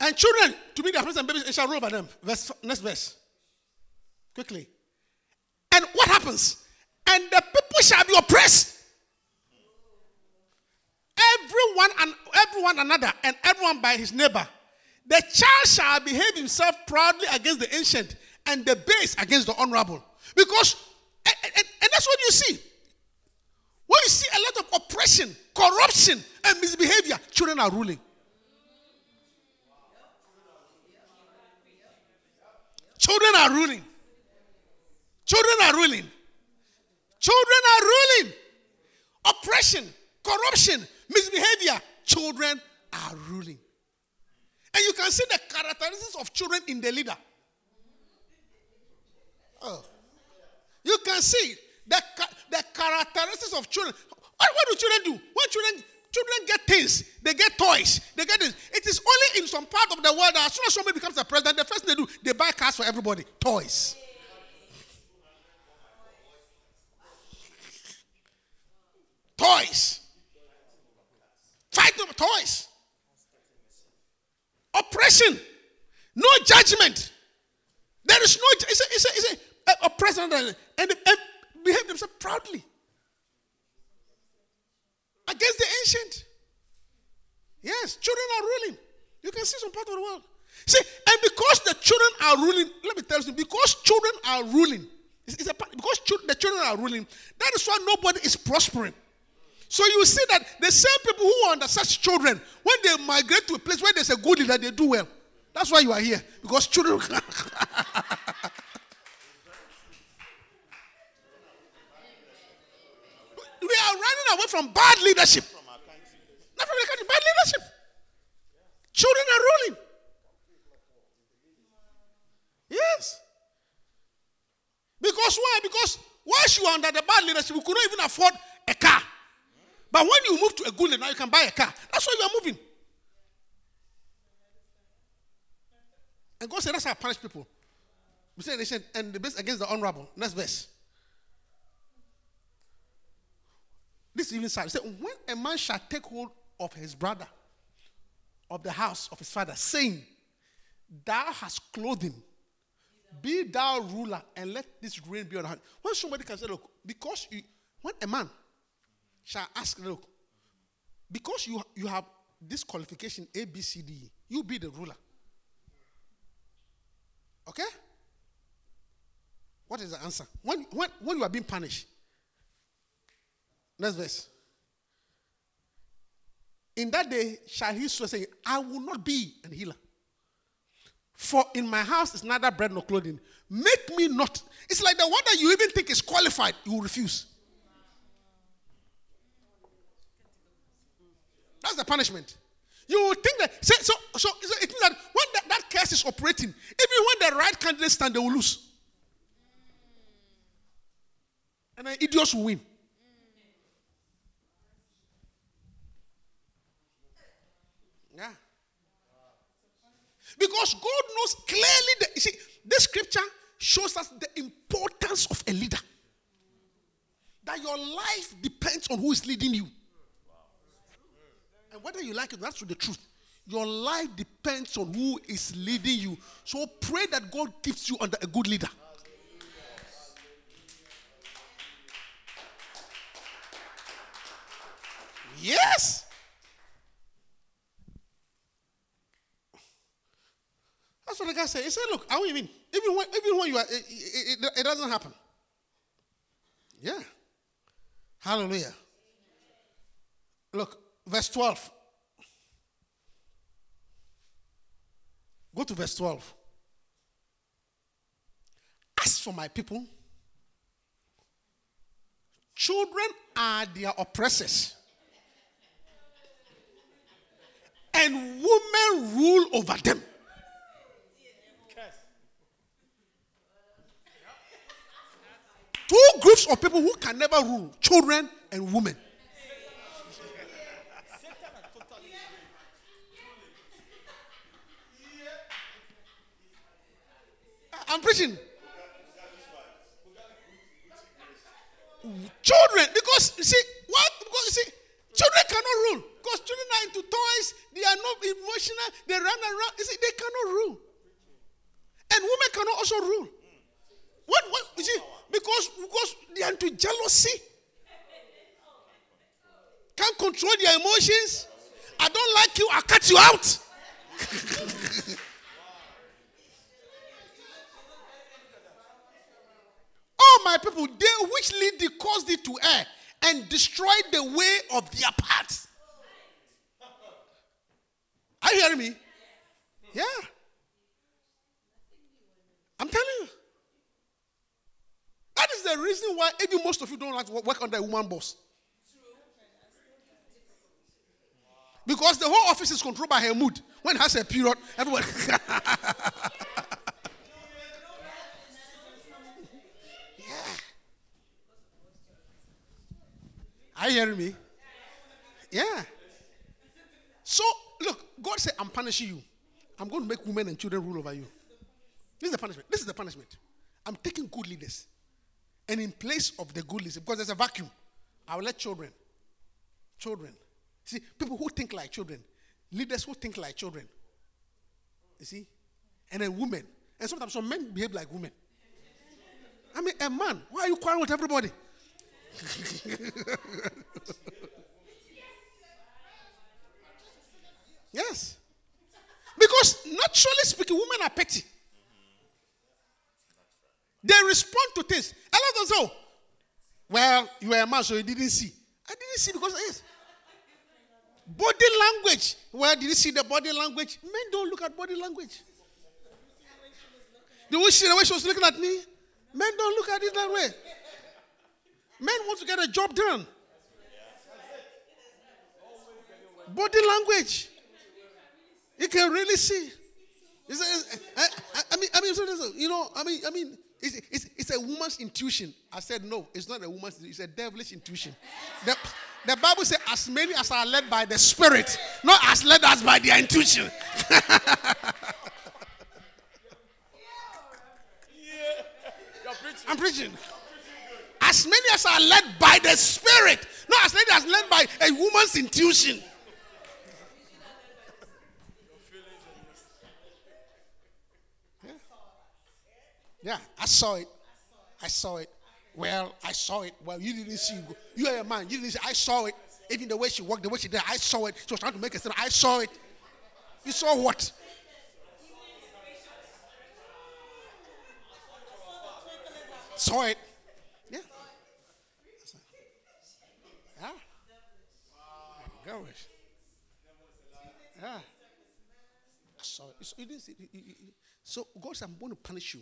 And children to be their friends and babies, shall rule over them. Verse, next verse. Quickly. And what happens? And the people shall be oppressed. Everyone and everyone another, and everyone by his neighbor. The child shall behave himself proudly against the ancient, and the base against the honorable. Because, and, and, and that's what you see. When you see a lot of oppression, corruption, and misbehavior, children are ruling. Children are ruling. Children are ruling. Children are ruling. Oppression, corruption, misbehavior. Children are ruling. And you can see the characteristics of children in the leader. Oh. You can see the, the characteristics of children. What, what do children do? When children children get things, they get toys, they get this. It is only in some part of the world that as soon as somebody becomes a president, the first thing they do, they buy cars for everybody, toys. Toys. Fight over toys. Oppression. No judgment. There is no, it's a, it's a, it's a, a president and, and, and behave themselves proudly against the ancient. Yes, children are ruling. You can see some part of the world. See, and because the children are ruling, let me tell you, because children are ruling, it's, it's a, because the children are ruling, that is why nobody is prospering. So you see that the same people who are under such children, when they migrate to a place where there's a good leader, they do well. That's why you are here. Because children. we are running away from bad leadership. Not from the country, bad leadership. Children are ruling. Yes. Because why? Because once you are under the bad leadership, you couldn't even afford a car. But when you move to a good now you can buy a car. That's why you are moving. And God said, That's how I punish people. We say, they said, and the best against the honorable. Next verse. This even side. He said, When a man shall take hold of his brother, of the house of his father, saying, Thou hast clothed him Be thou ruler and let this reign be on hand. When somebody can say, Look, because you, when a man shall ask, Look, because you, you have this qualification A, B, C, D, you be the ruler. Okay? What is the answer? When, when, when you are being punished, next verse. In that day shall he swear, saying, I will not be an healer. For in my house is neither bread nor clothing. Make me not. It's like the one that you even think is qualified, you refuse. That's the punishment. You will think that. So, so, so it means that when that, that curse is operating, even when the right candidates stand, they will lose. And then idiots will win. Yeah. Because God knows clearly that, you see, this scripture shows us the importance of a leader. That your life depends on who is leading you. And whether you like it, that's the truth. Your life depends on who is leading you. So pray that God keeps you under a good leader. Yes. That's what the guy said. He said, Look, I you mean? Even when, even when you are, it, it, it, it doesn't happen. Yeah. Hallelujah. Look, verse 12. Go to verse 12. As for my people, children are their oppressors, and women rule over them. Two groups of people who can never rule children and women. I'm preaching. Children, because you see, what? Because you see, children cannot rule. Because children are into toys, they are not emotional, they run around. You see, they cannot rule. And women cannot also rule. What, what you see, because, because they are into jealousy. Can't control their emotions. I don't like you, I'll cut you out. All my people, they which lead thee caused thee to err and destroyed the way of their paths. Are you hearing me? Yeah. I'm telling you. That is the reason why even most of you don't like to work under a woman boss. Because the whole office is controlled by her mood. When has a period, everyone. Are you hearing me? Yeah. So, look, God said, I'm punishing you. I'm going to make women and children rule over you. This is the punishment. This is the punishment. I'm taking good leaders. And in place of the good leaders, because there's a vacuum, I will let children. Children. See, people who think like children, leaders who think like children. You see? And then women. And sometimes some men behave like women. I mean, a man, why are you quarreling with everybody? yes. Because naturally speaking, women are petty. They respond to things. A lot of them well, you were a man, so you didn't see. I didn't see because yes. Body language. Well, did you see the body language? Men don't look at body language. Did you see the way she was looking at me? Men don't look at it that way. Men want to get a job done. Body language. You can really see. It's a, I, I mean, I mean, you know, I mean, I mean, it's, it's, it's a woman's intuition. I said no, it's not a woman's. It's a devilish intuition. The, the Bible says, "As many as are led by the Spirit, not as led as by their intuition." I'm preaching. As many as are led by the Spirit, not as many as led by a woman's intuition. Yeah, I saw it. I saw it. Well, I saw it. Well, you didn't see. You are a man. You didn't see. I saw it. Even the way she walked, the way she did, I saw it. She was trying to make a statement. I saw it. You saw what? Saw it. Yeah. Yeah. Go. Yeah. So, you didn't see, so God said, I'm going to punish you.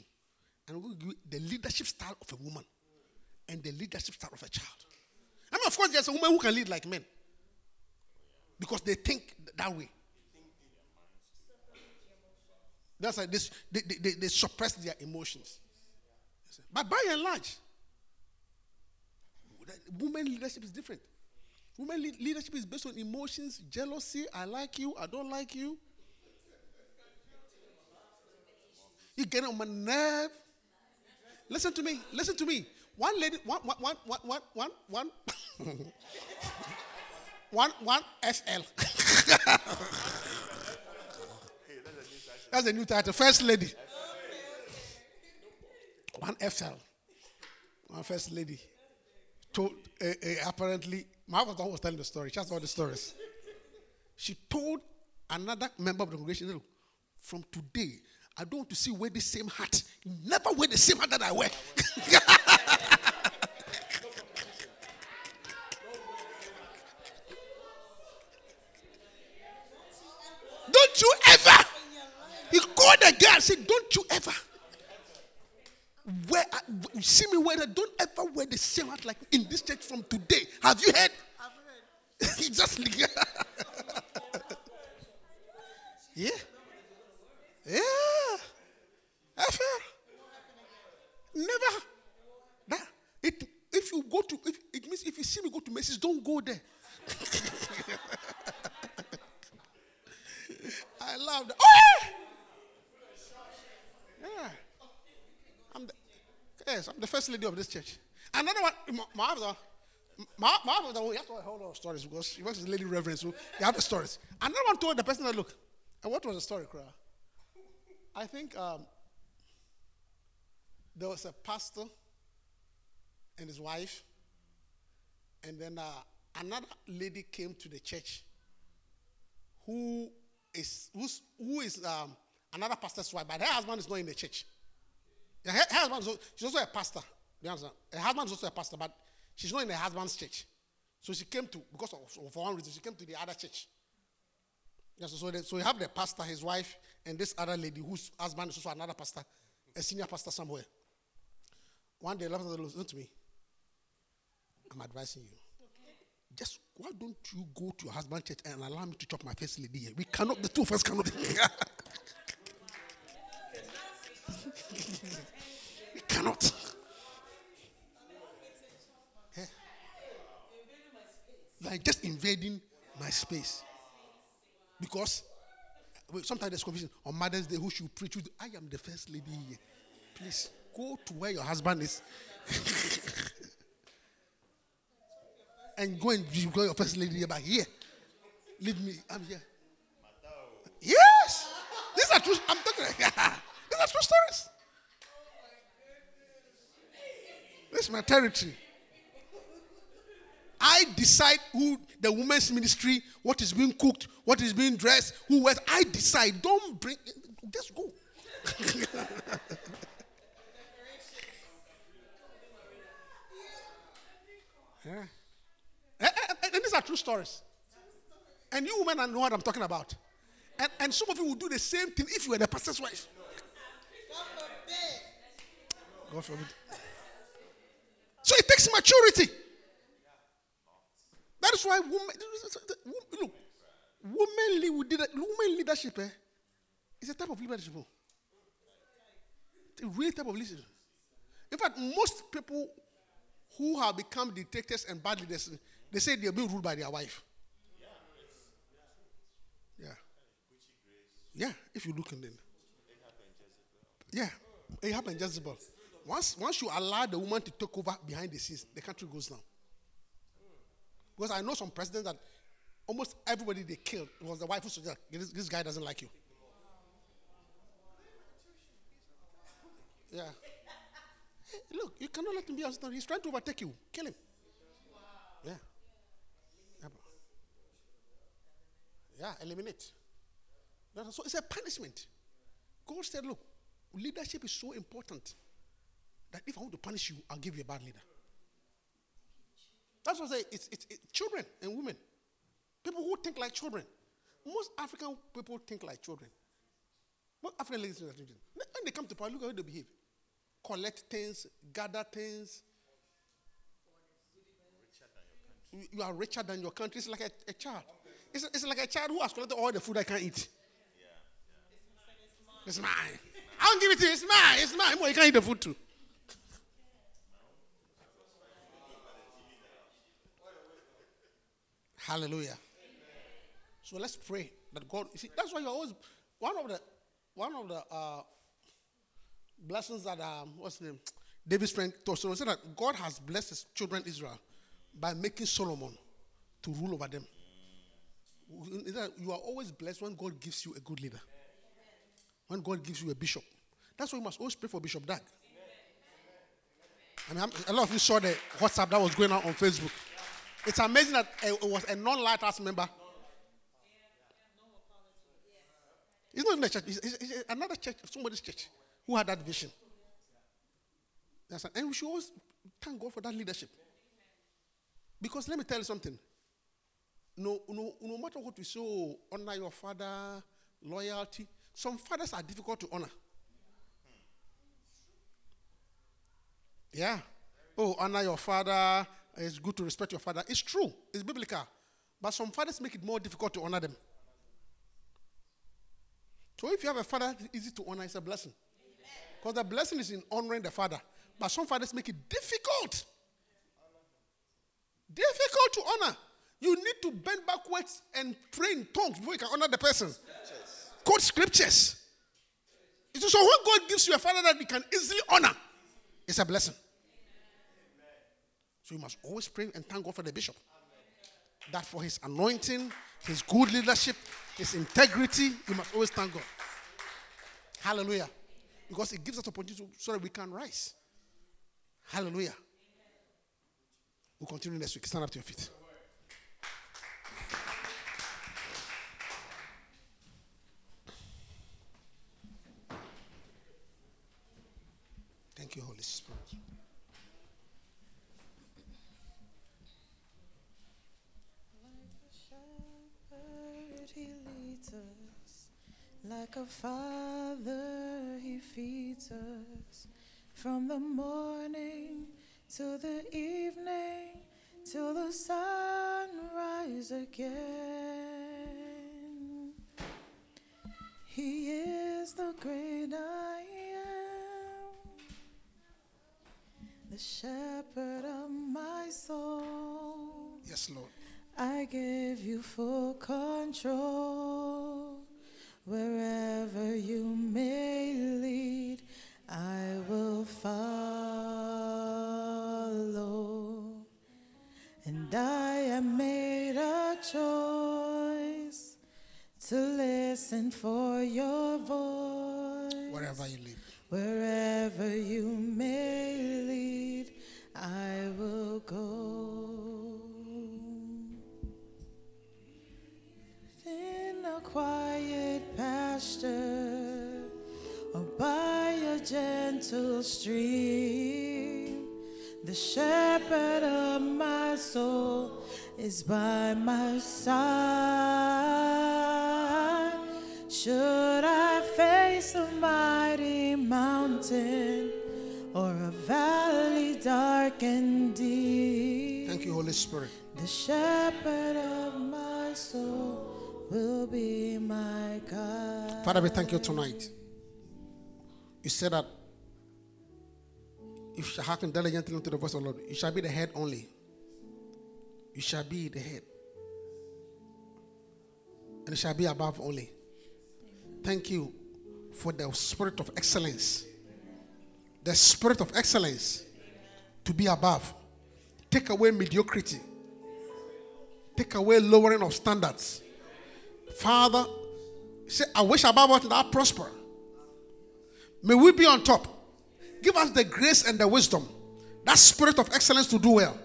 And I'm going to give you the leadership style of a woman and the leadership style of a child. I mean, of course, there's a woman who can lead like men because they think that way. That's like this, they, they, they, suppress their emotions. But by and large, women leadership is different. Women lead- leadership is based on emotions, jealousy. I like you, I don't like you. You get on my nerve. Listen to me. Listen to me. One lady, one, one, one, one, one, one, one, one, one SL. That's a new title. First lady. One FL. One first lady. Told, uh, uh, apparently, my husband was telling the story. She has all the stories. She told another member of the congregation, "Look, from today, I don't want to see wear the same hat. Never wear the same hat that I wear. don't you ever. He called the girl and said, Don't you ever. Wear, you uh, see me wear that. Don't ever wear the same hat like in this church from today. Have you heard? I've heard. He just yeah. Yeah. Ever. Never. That, it, if you go to, if, it means if you see me go to Macy's, don't go there. I love that. Oh, yeah. yeah. I'm the, yes, I'm the first lady of this church. Another one, my, my husband, my, my husband, you have to hold on stories because she works as lady reverend, so you have the stories. Another one told the person that, look, and what was the story, Cry? I think um, there was a pastor and his wife, and then uh, another lady came to the church who is who's, who is um, another pastor's wife, but her husband is not in the church. Her, her husband is al- she's also a pastor. You understand? Her husband is also a pastor, but she's not in her husband's church. So she came to because of for one reason she came to the other church. Yes, so, they, so you have the pastor, his wife, and this other lady whose husband is also another pastor, a senior pastor somewhere. One day, left listen to me. I'm advising you. Just why don't you go to your husband's church and allow me to chop my first lady here? We cannot, the two of us cannot. we cannot. Eh? Like just invading my space. Because sometimes there's confusion. On Mother's Day, who should preach? I am the first lady here. Please go to where your husband is. and go and be go your first lady here. Here, leave me. I'm here. Yes. These are true. I'm talking. These are true stories. This is my territory. I decide who the women's ministry, what is being cooked, what is being dressed, who wears. I decide. Don't bring. Just go. yeah. And, and- and these are true stories. And you women know what I'm talking about. And, and some of you will do the same thing if you were the pastor's wife. God forbid. Takes maturity. That is why women, look, women, lead, women leadership eh, is a type of leadership. a real type of leadership. In fact, most people who have become dictators and bad leaders, they say they're being ruled by their wife. Yeah. Yeah, if you look in them. Yeah, it happened Jezebel. Once, once you allow the woman to take over behind the scenes, the country goes down. Because I know some presidents that almost everybody they killed was the wife who said, this, this guy doesn't like you. Yeah. Look, you cannot let him be assistant. He's trying to overtake you. Kill him. Yeah. Yeah. Yeah, eliminate. So it's a punishment. God said, look, leadership is so important that if I want to punish you, I'll give you a bad leader. That's what I say. It's, it's, it's children and women. People who think like children. Most African people think like children. Most African ladies think like children. When they come to power, look at how they behave. Collect things, gather things. You- You are richer than your country. It's like a, a child. It's, it's like a child who has collected all the food I can't eat. It's mine. I don't give it to you. It's mine. It's mine. Well, you can't eat the food too. Hallelujah. So let's pray that God. You see, that's why you always one of the one of the uh, blessings that um, what's the name? David strength to Solomon said that God has blessed his children Israel by making Solomon to rule over them. You are always blessed when God gives you a good leader. When God gives you a bishop. That's why you must always pray for Bishop Dag. I mean, a lot of you saw the WhatsApp that was going on on Facebook. It's amazing that uh, it was a non-lighthouse member. It's not in the church. It's, it's- another church, somebody's church, who had that vision. And we should always thank God for that leadership. Because let me tell you something. No, no, no matter what we say, oh, honor your father, loyalty. Some fathers are difficult to honor. Yeah. Oh, honor your father. It's good to respect your father. It's true. It's biblical. But some fathers make it more difficult to honor them. So if you have a father easy to honor, it's a blessing. Because the blessing is in honoring the father. But some fathers make it difficult. Difficult to honor. You need to bend backwards and pray in tongues before you can honor the person. Quote scriptures. So when God gives you a father that you can easily honor, it's a blessing. So you must always pray and thank God for the bishop. That for his anointing, his good leadership, his integrity, you must always thank God. Hallelujah. Because it gives us opportunity so that we can rise. Hallelujah. We'll continue next week. Stand up to your feet. Thank you, Holy Spirit.
shepherd, he leads us. Like a father, he feeds us. From the morning to the evening, till the sunrise again. He is the great I am, the shepherd of my soul.
Yes, Lord.
I give you full control. Wherever you may lead, I will follow. And I have made a choice to listen for your voice.
Wherever you lead.
Wherever you may lead, gentle stream, the shepherd of my soul is by my side. Should I face a mighty mountain or a valley dark and deep?
Thank you, Holy Spirit.
The shepherd of my soul will be my God.
Father, we thank you tonight. You said that you shall hearken diligently unto the voice of the Lord, you shall be the head only. You shall be the head. And it shall be above only. Thank you for the spirit of excellence. The spirit of excellence to be above. Take away mediocrity. Take away lowering of standards. Father, say, I wish above all that I prosper. May we be on top. Give us the grace and the wisdom, that spirit of excellence to do well.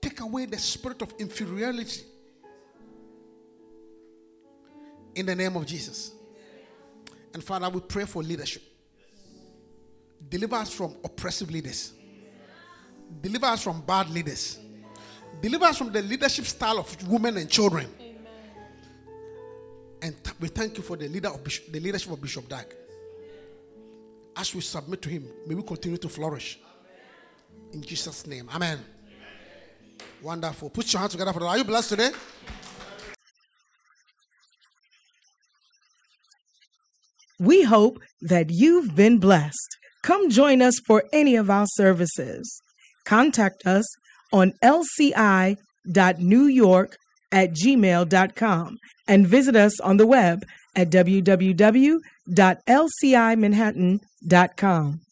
Take away the spirit of inferiority in the name of Jesus. And Father, we pray for leadership. Deliver us from oppressive leaders. Deliver us from bad leaders. Deliver us from the leadership style of women and children. And th- we thank you for the leader of Bishop, the leadership of Bishop Dag. As we submit to him, may we continue to flourish. In Jesus' name. Amen. Wonderful. Put your hands together for the Are you blessed today?
We hope that you've been blessed. Come join us for any of our services. Contact us on lci.newyork at gmail.com and visit us on the web at www.lcimanhattan.com.